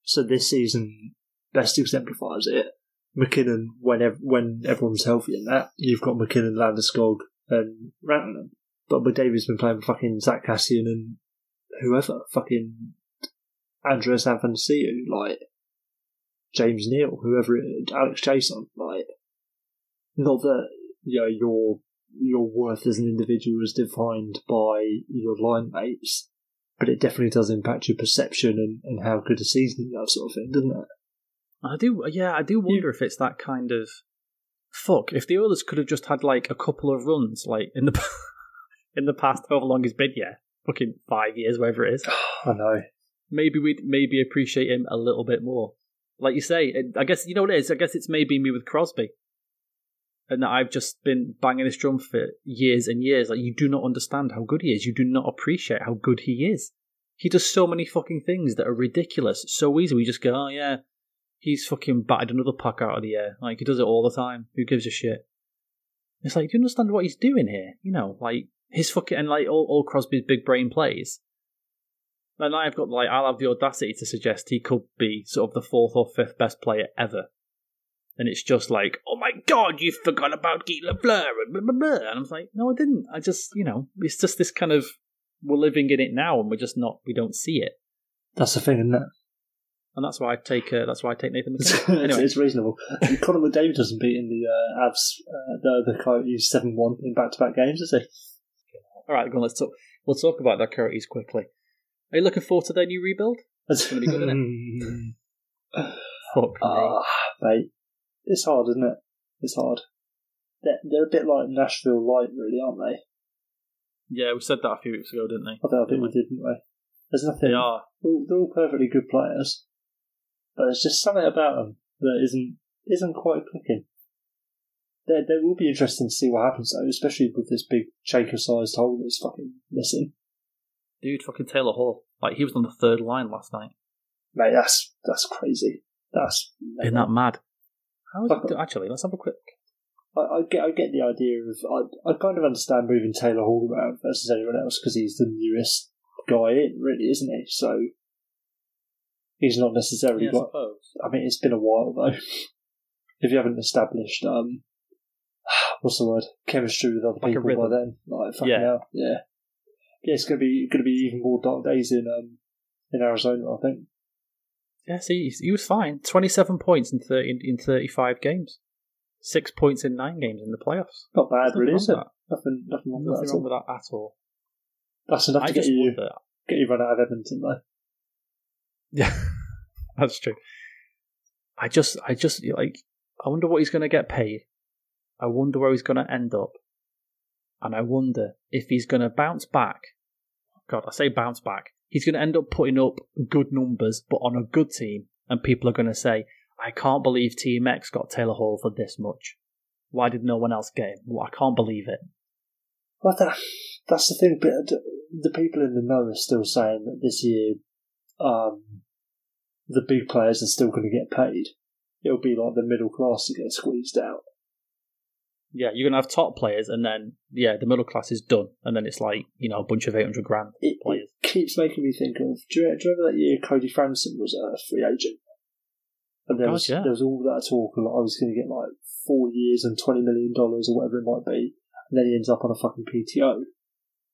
so this season best exemplifies it. MacKinnon when ev- when everyone's healthy and that you've got MacKinnon, Landeskog, and Rantanen, but McDavid's been playing fucking Zack Kassian and whoever, fucking Andreas Athanasiou, like James Neal, whoever, it, Alex Chiasson, like not that you know your your worth as an individual is defined by your line mates, but it definitely does impact your perception and, and how good a season that sort of thing, doesn't it? I do, yeah, I do wonder if it's that kind of fuck. If the Oilers could have just had like a couple of runs, like in the (laughs) in the past, however long he's been, yeah, fucking five years, whatever it is, (sighs) I know. maybe we'd maybe appreciate him a little bit more. Like you say, it- I guess you know what it is. I guess it's maybe me with Crosby, and that I've just been banging this drum for years and years. Like you do not understand how good he is. You do not appreciate how good he is. He does so many fucking things that are ridiculous, so easy. We just go, oh yeah, he's fucking batted another puck out of the air. Like he does it all the time. Who gives a shit? It's like, do you understand what he's doing here? You know, like his fucking and like all, all Crosby's big brain plays. And I've got like I'll have the audacity to suggest he could be sort of the fourth or fifth best player ever. And it's just like, oh my god, you forgot about Guy Lafleur and blah blah blah. And I'm like, no, I didn't. I just, you know, it's just this kind of we're living in it now, and we're just not, we don't see it. That's the thing, isn't it? And that's why I take, uh, that's why I take Nathan (laughs) It's. Anyway, it's reasonable. Connor McDavid doesn't beat in the uh, Avs, uh, the, the Coyotes 7 1 in back to back games, does he? all right, go on. Let's talk. We'll talk about the Coyotes quickly. Are you looking forward to their new rebuild? That's gonna be good, isn't it? (sighs) Fuck me. Ah, mate. It's hard, isn't it? It's hard. They're, they're a bit like Nashville Light, really, aren't they? Yeah, we said that a few weeks ago, didn't they? I think, I think we did, didn't we? There's nothing. They are. They're all, they're all perfectly good players, but there's just something about them that isn't isn't quite clicking. There, there will be interesting to see what happens though, especially with this big shaker-sized hole that's fucking missing. Dude, fucking Taylor Hall. Like, he was on the third line last night. Mate, that's that's crazy. That's Isn't that mad? How is it, actually, let's have a quick. I, I get I get the idea of I I kind of understand moving Taylor Hall around versus anyone else because he's the newest guy in, really, isn't he? So he's not necessarily Yeah, I got. I mean, it's been a while though. if you haven't established um, (sighs) what's the word? Chemistry with other Like people by then, like fucking Yeah. hell, yeah, yeah. It's gonna be gonna be even more dark days in um in Arizona, I think. Yeah, see, he- he was fine. 27 points in 30, in 35 games. Six points in nine games in the playoffs. Not bad, really, nothing is it? Nothing, nothing wrong with that. with that. Nothing at wrong all. with that at all. That's enough I to get you wonder. get you run out of Edmonton, though. Yeah, (laughs) that's true. I just, I just like, I wonder what he's going to get paid. I wonder where he's going to end up, and I wonder if he's going to bounce back. God, I say bounce back. He's going to end up putting up good numbers, but on a good team, and people are going to say, "I can't believe Team X got Taylor Hall for this much. Why did no one else get him? Well, I can't believe it." But that, that's the thing. But the- people in the know are still saying that this year, um, the big players are still going to get paid. It'll be like the middle class that gets squeezed out. Yeah, you're going to have top players, and then yeah, the middle class is done, and then it's like you know a bunch of eight hundred grand It, players. it keeps making me think of. Do you, do you remember that year Cody Franson was a free agent? And there God, was yeah. there was all that talk of like, oh, I was going to get like four years and twenty million dollars or whatever it might be, and then he ends up on a fucking PTO.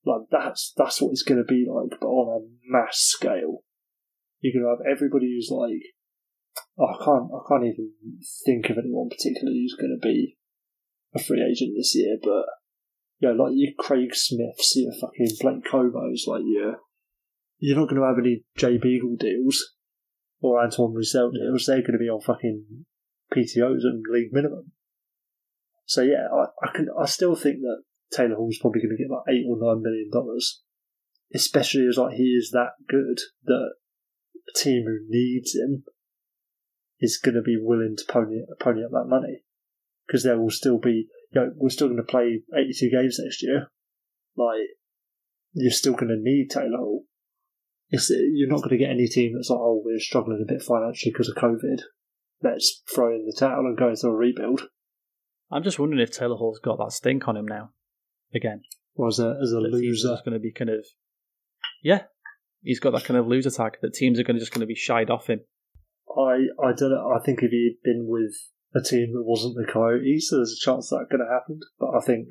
Like that's that's what it's going to be like, but on a mass scale. You're going to have everybody who's like, oh, I can't I can't even think of anyone particularly who's going to be a free agent this year, but yeah, like your Craig Smiths, your fucking Blake Cobos, like your you're not going to have any Jay Beagle deals or Antoine Roussel deals. They're going to be on fucking PTOs and league minimum. So yeah, I, I can. I still think that Taylor Hall's probably going to get like eight or nine million dollars, especially as like he is that good that a team who needs him is going to be willing to pony pony up that money because there will still be. You know, we're still going to play 82 games next year. Like, you're still going to need Taylor Hall. It's, you're not going to get any team that's like, oh, we're struggling a bit financially because of COVID. Let's throw in the towel and go into a rebuild. I'm just wondering if Taylor Hall's got that stink on him now. Again, Or as a, as a that teams are loser. just going to be kind of, yeah, he's got that kind of loser tag that teams are going to just going to be shied off him. I, I don't know. I think if he'd been with a team that wasn't the Coyotes, so there's a chance that could have happened. But I think,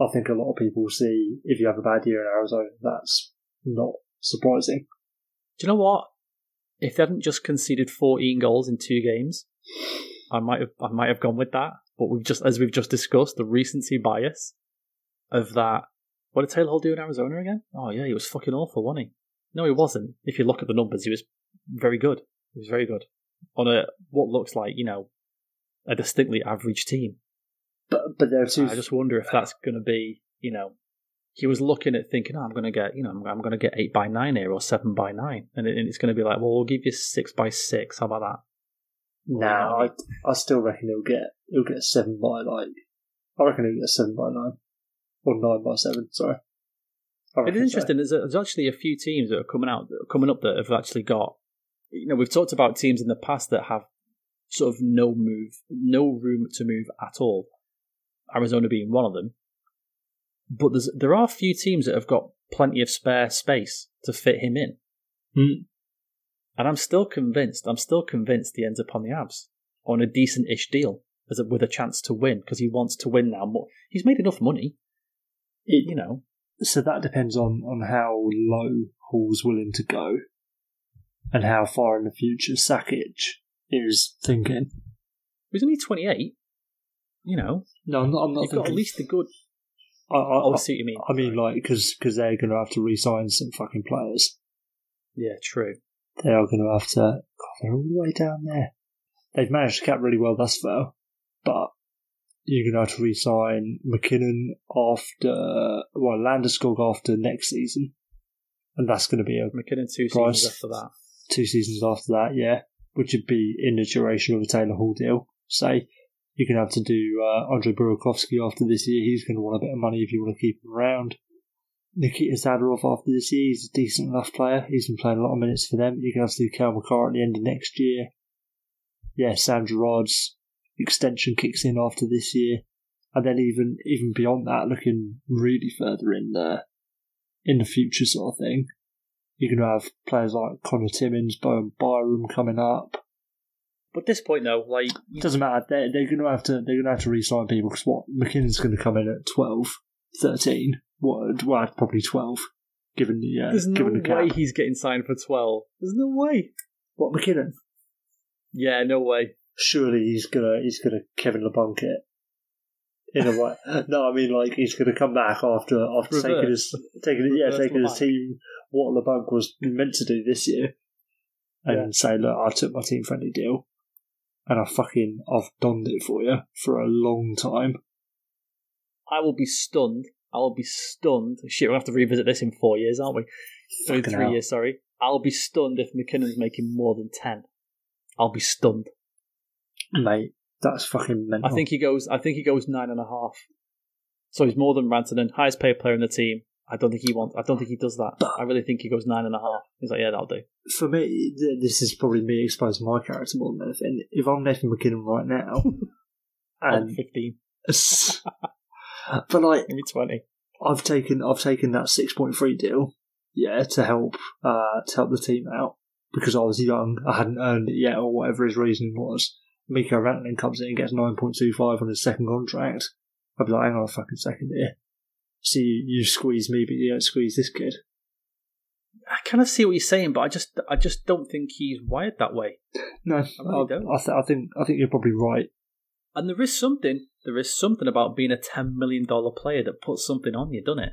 I think a lot of people see if you have a bad year in Arizona, that's not surprising. Do you know what? If they hadn't just conceded 14 goals in two games, I might have I might have gone with that. But we've just, as we've just discussed, the recency bias of that. What did Taylor Hall do in Arizona again? Oh yeah, he was fucking awful, wasn't he? No, he wasn't. If you look at the numbers, he was very good. He was very good on a what looks like you know a distinctly average team. But but there are two. I just wonder if that's going to be, you know, he was looking at thinking, oh, I'm going to get, you know, I'm, I'm going to get eight by nine here or seven by nine, and, it, and it's going to be like, well, we'll give you six by six. How about that? No, I, I still reckon he'll get he'll get seven by like I reckon he'll get seven by nine or nine by seven. Sorry, It is is so. interesting. There's, there's actually a few teams that are coming out, coming up that have actually got. You know, we've talked about teams in the past that have sort of no move, no room to move at all. Arizona being one of them. But there's there are a few teams that have got plenty of spare space to fit him in. Hmm. And I'm still convinced. I'm still convinced he ends up on the Avs on a decent-ish deal, as a, with a chance to win because he wants to win now. More, he's made enough money, It- you know. so that depends on on how low Hall's willing to go, and how far in the future Sakic is thinking. He's only 28. You know, No, I'm not. I'm not you've thinking. got at least a good. I, I, Oh, I I, see what you mean. I mean, like because they're going to have to re-sign some fucking players. yeah, true. They are going to have to. God, they're all the way down there. They've managed to cap really well thus far, but you're going to have to re-sign MacKinnon after, well, Landeskog after next season. And that's going to be a MacKinnon two Price. seasons after that. Two seasons after that, yeah, which would be in the duration of a Taylor Hall deal. Say, you're going to have to do uh, Andre Burakovsky after this year. He's going to want a bit of money if you want to keep him around. Nikita Zadorov after this year, he's a decent enough player. He's been playing a lot of minutes for them. You're going to have to do Cale Makar at the end of next year. Yeah, Sam Girard's extension kicks in after this year. And then even even beyond that, looking really further in the in the future sort of thing, you're going to have players like Connor Timmins, Bowen Byram coming up. But at this point, though, like It doesn't matter. They're, they're going to have to they're going to have to re-sign people because what MacKinnon's going to come in at 12, 13, what well probably twelve, given the uh, there's no the way he's getting signed for twelve. There's no way. What MacKinnon? Yeah, no way. Surely he's gonna he's gonna Kevin Labanc it. (laughs) In a way, no, I mean like he's gonna come back after after taking his taking it, yeah taking his team what Labanc was meant to do this year, and say look, I took my team friendly deal, and I fucking I've donned it for you for a long time. I will be stunned. I will be stunned. Shit, we'll have to revisit this in four years, aren't we? Three, three years, sorry. I'll be stunned if MacKinnon's making more than ten. I'll be stunned. mate. That's fucking mental. I think he goes. I think he goes nine and a half. So he's more than Rantanen, highest paid player in the team. I don't think he wants. I don't think he does that. But- I really think he goes nine and a half. He's like, yeah, that'll do. for me, this is probably me exposing my character more than anything. If I'm Nathan MacKinnon right now, (laughs) I'm and fifteen, (laughs) but like maybe twenty. I've taken I've taken that six point three deal, yeah, to help uh to help the team out because I was young, I hadn't earned it yet, or whatever his reasoning was. Mikko Rantanen comes in and gets nine point two five on his second contract. I'd be like, hang on a fucking second here. See, you, you squeeze me, but you don't squeeze this kid. I kind of see what you're saying, but I just, I just don't think he's wired that way. No, I, really don't. I, th- I think I think you're probably right. And there is something, there is something about being a ten million dollar player that puts something on you, doesn't it?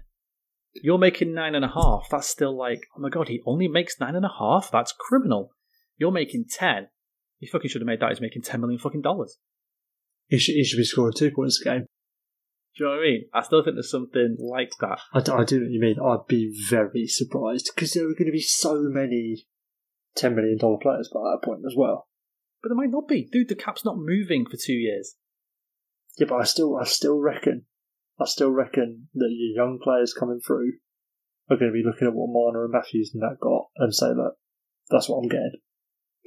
You're making nine and a half. That's still like, oh my god, he only makes nine and a half. That's criminal. You're making ten. You fucking should have made that. He's making ten million fucking dollars. He should, he should be scoring two points a game. Do you know what I mean? I still think there's something like that. I, d- I do know what you mean. I'd be very surprised because there are going to be so many $10 million players by that point as well. But there might not be, dude. The cap's not moving for two years. Yeah, but I still, I still reckon, I still reckon that your young players coming through are going to be looking at what Marner and Matthews and that got and say, look, that's what I'm getting.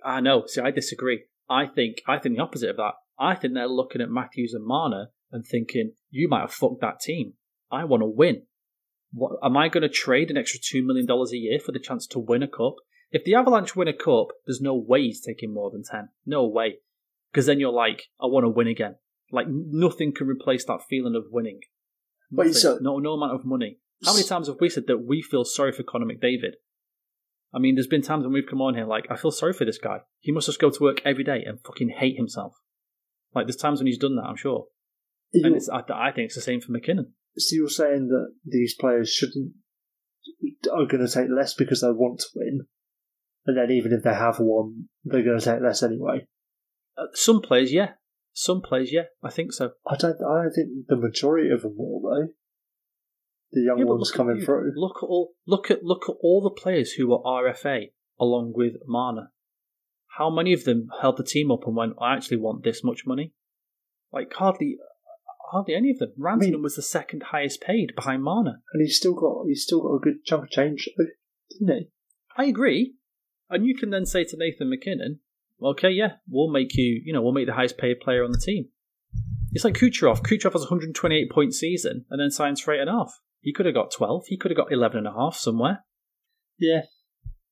I know. See, I disagree. I think I think the opposite of that. I think they're looking at Matthews and Marner and thinking, "You might have fucked that team. I want to win. What, am I going to trade an extra two million dollars a year for the chance to win a cup? If the Avalanche win a cup, there's no way he's taking more than ten. No way. Because then you're like, I want to win again. Like nothing can replace that feeling of winning. But Nothing. so- no, no amount of money. How many times have we said that we feel sorry for Connor McDavid? I mean, there's been times when we've come on here like, I feel sorry for this guy. He must just go to work every day and fucking hate himself. Like, there's times when he's done that, I'm sure. And You're- it's, I, I think it's the same for MacKinnon. so you're saying that these players shouldn't, are going to take less because they want to win, and then even if they have won, they're going to take less anyway. Uh, some players, yeah. Some players, yeah. I think so. I don't. I don't think the majority of them will though. The young Yeah, ones coming you. through. Look at all. Look at look at all the players who were RFA along with Marner. How many of them held the team up and went, "I actually want this much money"? Like hardly, hardly any of them. Rantanen mean- was the second highest paid behind Marner. and he's still got he's still got a good chunk of change, didn't he? I agree, and you can then say to Nathan MacKinnon, "Okay, yeah, we'll make you. You know, we'll make the highest paid player on the team." It's like Kucherov. Kucherov has a 128 point season and then signs for eight and a half. He could have got 12. He could have got 11 and a half somewhere. Yeah,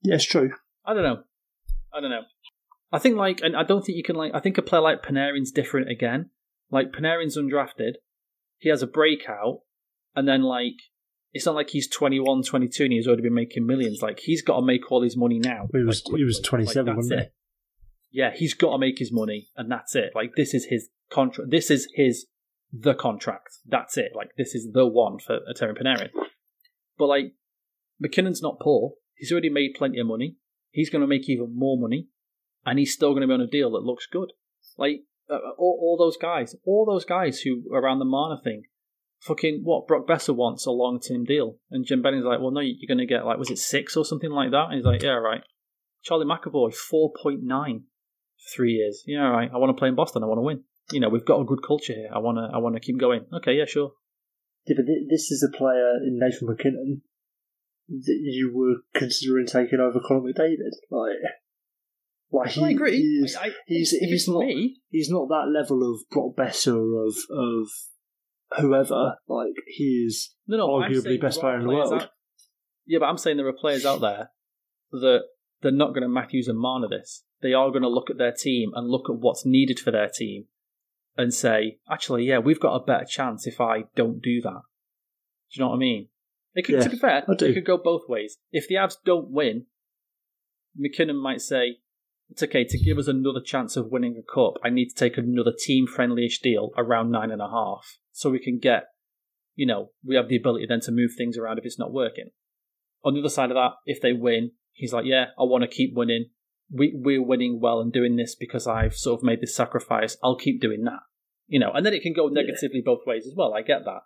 yeah, it's true. I don't know. I don't know. I think like, and I don't think you can like. I think a player like Panarin's different again. Like Panarin's undrafted. He has a breakout, and then like, it's not like he's 21, 22, and he's already been making millions. Like he's got to make all his money now. He was like, he was twenty seven, Like, that's wasn't it. Yeah, he's got to make his money, and that's it. Like this is his contract. This is his the contract. That's it. Like this is the one for Terry Panarin. But like MacKinnon's not poor. He's already made plenty of money. He's going to make even more money, and he's still going to be on a deal that looks good. Like uh, all, all those guys, all those guys who around the Marner thing, fucking what Brock Boeser wants a long term deal, and Jim Benning's like, well, no, you're going to get like was it six or something like that? And he's like, yeah, right. Charlie McAvoy, four point nine, three years. Yeah, right. I want to play in Boston. I want to win. You know, we've got a good culture here. I want to. I want to keep going. Okay, yeah, sure. Yeah, but this is a player in Nathan MacKinnon that you were considering taking over Connor McDavid. Like, like he, I agree. He's, I, I, he's, he's not me. he's not that level of Brock Boeser of of whoever. Like he is no, no, arguably best player in the world. Out, yeah, but I'm saying there are players out there that they're not going to Matthews and Marner this. They are going to look at their team and look at what's needed for their team and say, actually, yeah, we've got a better chance if I don't do that. Do you know what I mean? It could, Yeah, to be fair, it could go both ways. If the Avs don't win, MacKinnon might say, it's okay to give us another chance of winning a cup. I need to take another team friendly-ish deal around nine and a half, so we can get, you know, we have the ability then to move things around if it's not working. On the other side of that, if they win, he's like, yeah, I want to keep winning. We we're winning well and doing this because I've sort of made this sacrifice. I'll keep doing that, you know, and then it can go negatively both ways as well. I get that.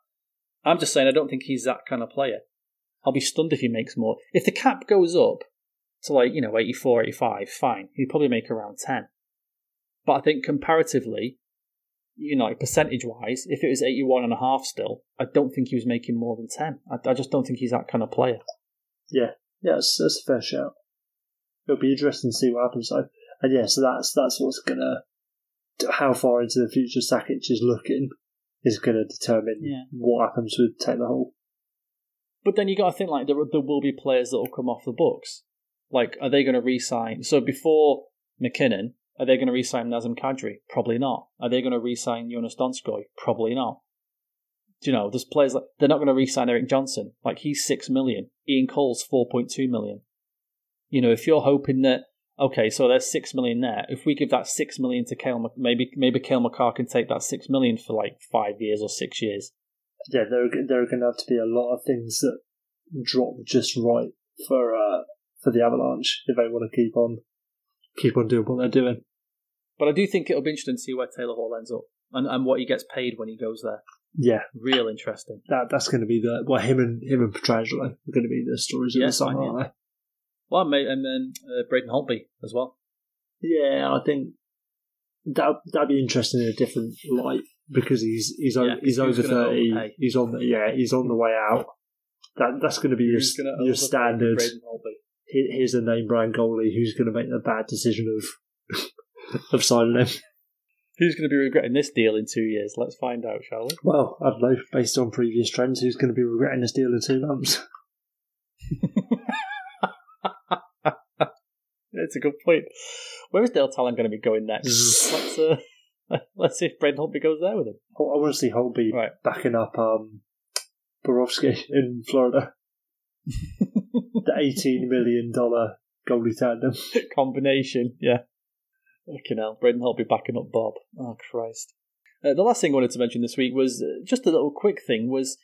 I'm just saying I don't think he's that kind of player. I'll be stunned if he makes more. If the cap goes up to like, you know, 84, 85, fine. He'd probably make around 10. But I think comparatively, you know, percentage wise, if it was 81 and a half still, I don't think he was making more than 10. I, I just don't think he's that kind of player. Yeah, yeah, that's, that's a fair shout. It'll be interesting to see what happens though. And yeah, so that's that's what's gonna how far into the future Sakic is looking is gonna determine Yeah. what happens with Taylor Hall. But then you got to think like there, there will be players that will come off the books. Like, are they going to re-sign? So before MacKinnon, are they going to re-sign Nazem Kadri? Probably not. Are they going to re-sign Joonas Donskoi? Probably not. Do you know, there's players like they're not going to re-sign Erik Johnson. Like he's six million. Ian Cole's four point two million. You know, if you're hoping that okay, so there's six million there. If we give that six million to Cale, maybe maybe Cale Makar can take that six million for like five years or six years. Yeah, there there are gonna have to be a lot of things that drop just right for uh for the Avalanche if they want to keep on keep on doing what they're doing. But I do think it'll be interesting to see where Taylor Hall ends up and, and what he gets paid when he goes there. Yeah, Real interesting. that that's going to be the well him and him and Pietrangelo are going to be the stories of Yeah, the summer, fine, aren't Well, mate, and then uh, Braden Holtby as well. Yeah, I think that that'd be interesting in a different light because he's he's Yeah, he's over thirty. overpay? He's on the yeah he's on the way out. That that's going to be your your standard. Here's a name brand goalie who's going to make the bad decision of (laughs) of signing him. Who's going to be regretting this deal in two years? Let's find out, shall we? Well, I don't know. Based on previous trends, who's going to be regretting this deal in two months? (laughs) It's a good point. Where is Dale Tallon going to be going next? (laughs) let's uh, (laughs) let's see if Braden Holtby goes there with him. I want to see Holtby Right. backing up um, Bobrovsky in Florida. the eighteen million dollar goalie tandem. (laughs) Combination, yeah. Fucking hell, Braden Holtby backing up Bob. Oh Christ. Uh, the last thing I wanted to mention this week was uh, just a little quick thing. Was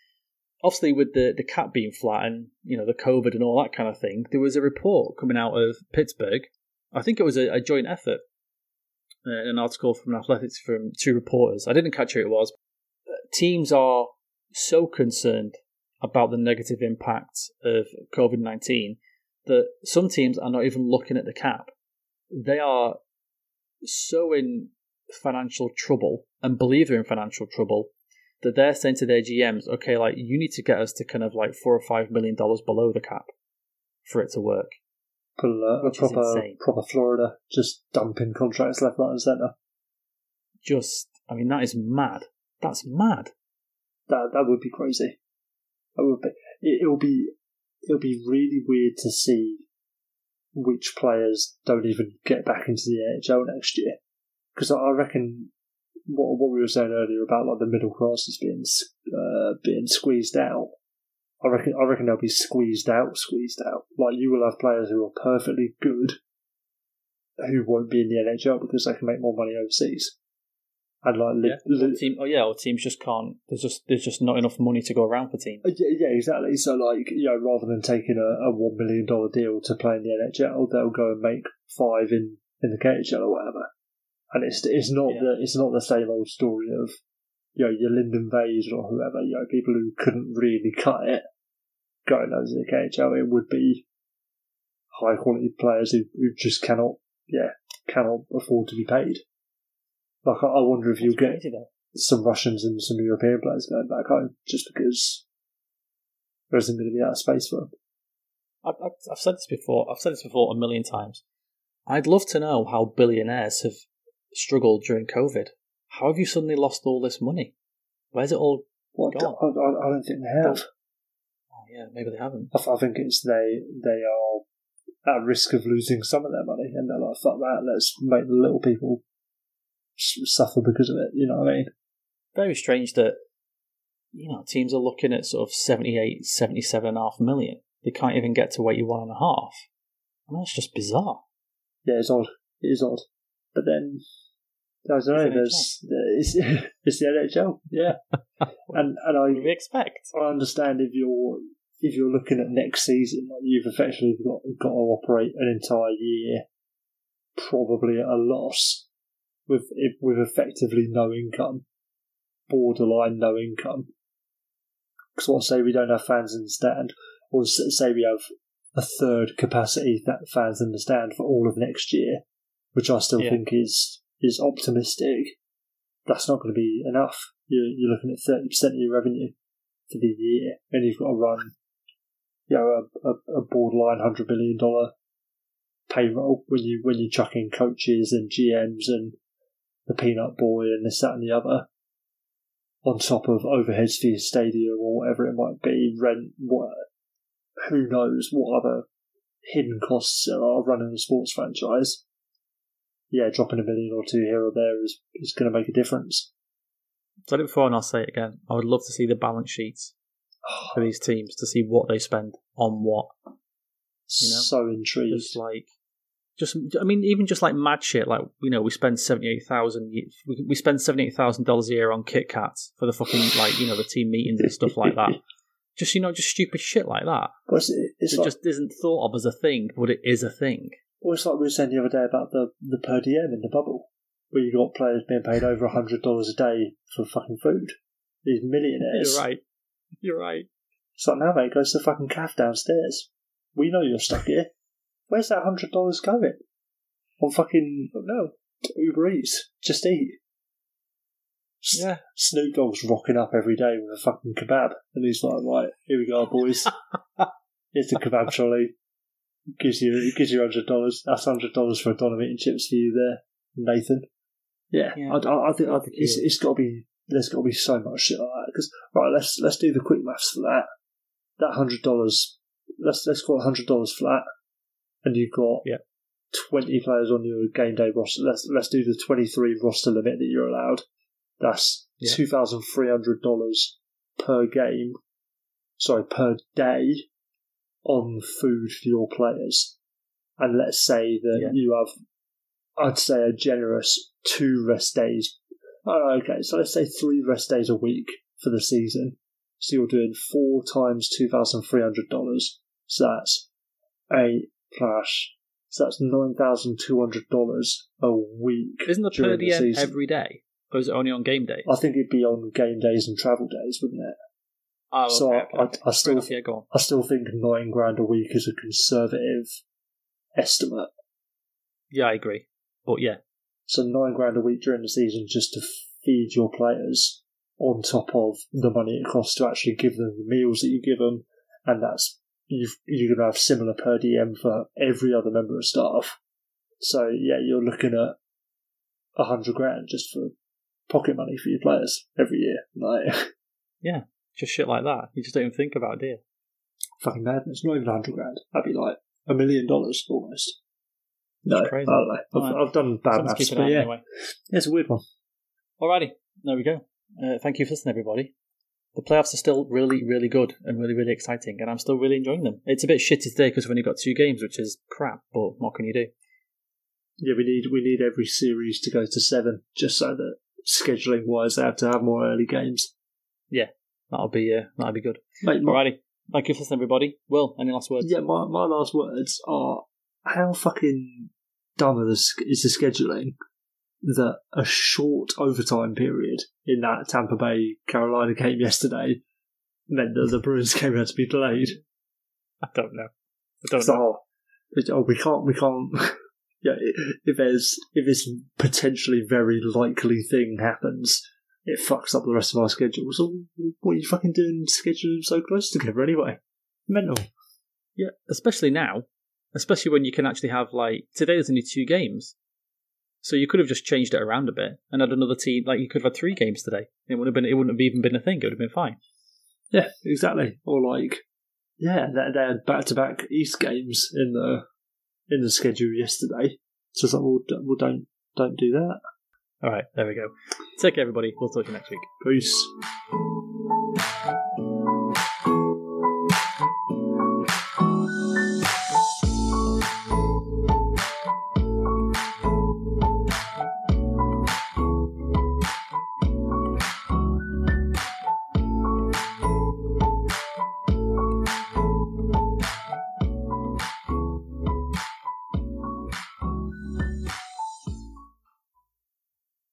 obviously with the the cap being flat and you know the COVID and all that kind of thing. There was a report coming out of Pittsburgh. I think it was a, a joint effort. Uh, an article from Athletics from two reporters. I didn't catch who it was. Teams are so concerned about the negative impact of COVID nineteen that some teams are not even looking at the cap. They are so in financial trouble and believe they're in financial trouble that they're saying to their GMs, okay, like you need to get us to kind of like four or five million dollars below the cap for it to work. Pull a, a Which is proper proper Florida, just dumping contracts left, right, and centre. Just, I mean, that is mad. That's mad. That that would be crazy. That would be. It, it'll be it'll be really weird to see which players don't even get back into the NHL next year. Because I reckon what what we were saying earlier about like the middle classes being uh, being squeezed out. I reckon I reckon they'll be squeezed out, squeezed out. Like you will have players who are perfectly good who won't be in the NHL because they can make more money overseas. And like li- Yeah. li- Team, oh yeah, or teams just can't. There's just there's just not enough money to go around for teams. Uh, Yeah, yeah, exactly. So, like, you know, rather than taking a, a one million dollar deal to play in the NHL, they'll go and make five in in the KHL or whatever. And it's it's not Yeah. the it's not the same old story of you know your Lyndon Bays or whoever you know people who couldn't really cut it going over to the KHL. It would be high quality players who, who just cannot yeah cannot afford to be paid. Like I, I wonder if you'll get though. some Russians and some European players going back home just because there isn't going to be that space for them. I've, I've I've said this before. I've said this before a million times. I'd love to know how billionaires have struggled during COVID. How have you suddenly lost all this money? Where's it all? What, I, Gone. I, I don't think they have. Oh, yeah, maybe they haven't. I, I think it's they they are at risk of losing some of their money, and they're like, "Fuck that! Let's make the little people suffer because of it." You know what I mean? Very strange that you know teams are looking at sort of 78, 77 and a half million. They can't even get to 81 and a half. I mean, that's just bizarre. Yeah, it's odd. It is odd. But then I don't know. It's There's it's (laughs) it's the NHL, yeah, (laughs) and and I we expect? I understand if you're if you're looking at next season, like you've effectively got got to operate an entire year, probably at a loss, with if, with effectively no income, borderline no income. Because what say we don't have fans in the stand, or say we have a third capacity that fans in the stand for all of next year, which I still Yeah. think is is optimistic. That's not going to be enough. You're, you're looking at thirty percent of your revenue for the year, and you've got to run, you know, a, a, a borderline hundred billion dollar payroll when you when you chuck in coaches and GMs and the peanut boy and this that and the other, on top of overheads for your stadium or whatever it might be, rent, what, who knows what other hidden costs there are running a sports franchise. Yeah, dropping a million or two here or there is is going to make a difference. I've said it before and I'll say it again. I would love to see the balance sheets for these teams to see what they spend on what. You know? so intrigued. Just like, just I mean, even just like mad shit. Like you know, we spend seventy eight thousand. We we spend seventy eight thousand dollars a year on Kit Kats for the fucking like you know the team meetings and stuff like that. (laughs) Just you know, just stupid shit like that. It's, it's It like just isn't thought of as a thing, but it is a thing. Well, it's like we were saying the other day about the, the per diem in the bubble, where you got players being paid over a hundred dollars a day for fucking food. These millionaires. You're right. You're right. It's like now, mate, go to the fucking calf downstairs. We know you're stuck here. Where's that hundred dollars going? On fucking no Uber Eats. Just eat. Yeah. Snoop Dogg's rocking up every day with a fucking kebab, and he's like, "Right, here we go, boys. (laughs) Here's the kebab trolley. Gives you it gives you hundred dollars. That's hundred dollars for a Donovan eating chips for you there, Nathan. Yeah, Yeah. I, I, I think I think it's, it's got to be. There's got to be so much shit like that. Because right, let's let's do the quick maths for that. That hundred dollars. Let's let's call it hundred dollars flat, and you've got Yeah. twenty players on your game day roster. Let's let's do the twenty three roster limit that you're allowed. That's Yeah. two thousand three hundred dollars per game. Sorry, per day on food for your players. And let's say that Yeah. you have, I'd say, a generous two rest days. Oh, okay, so let's say three rest days a week for the season. So you're doing four times two thousand three hundred dollars. So that's eight plus. So that's nine thousand two hundred dollars a week. Isn't the per the diem every day? Or is it only on game days? I think it'd be on game days and travel days, wouldn't it? Oh, so okay, I- okay. I- I still- enough, yeah. I still think nine grand a week is a conservative estimate. Yeah, I agree. But yeah, So nine grand a week during the season just to feed your players on top of the money it costs to actually give them the meals that you give them, and that's you've, you're going to have similar per diem for every other member of staff. So yeah, you're looking at a hundred grand just for pocket money for your players every year. (laughs) Like just shit like that. You just don't even think about it, do you? fucking madness. Not even a hundred grand. That'd be like a million dollars almost. No, That's crazy. I don't know. I've, Alright. I've done bad maths, but yeah, anyway. it's a weird one. Alrighty, there we go. Uh, thank you for listening, everybody. The playoffs are still really, really good and really, really exciting, and I'm still really enjoying them. It's a bit shitty today because we've only got two games, which is crap, but what can you do? Yeah, we need we need every series to go to seven, just so that scheduling wise, they have to have more early games. That'll be uh, that'll be good. Mate, my, Alrighty, thank you for listening, everybody. Will, any last words? yeah, my, my last words are: How fucking dumb is the scheduling that a short overtime period in that Tampa Bay Carolina game yesterday meant that the Bruins (laughs) game had to be delayed. I don't know. I don't So, know. oh, oh, we can't, we can't. (laughs) yeah, if there's if this potentially very likely thing happens, it fucks up the rest of our schedule. So what are you fucking doing scheduling so close together anyway? Mental. Yeah, especially now. Especially when you can actually have like today. There's only two games, so you could have just changed it around a bit and had another team. Like you could have had three games today. It would have been. It wouldn't have even been a thing. It would have been fine. Yeah, exactly. Or like, yeah, they, they had back-to-back East games in the in the schedule yesterday. So it's like, well, well don't don't do that. All right, there we go. Take care, everybody. We'll talk to you next week. Peace.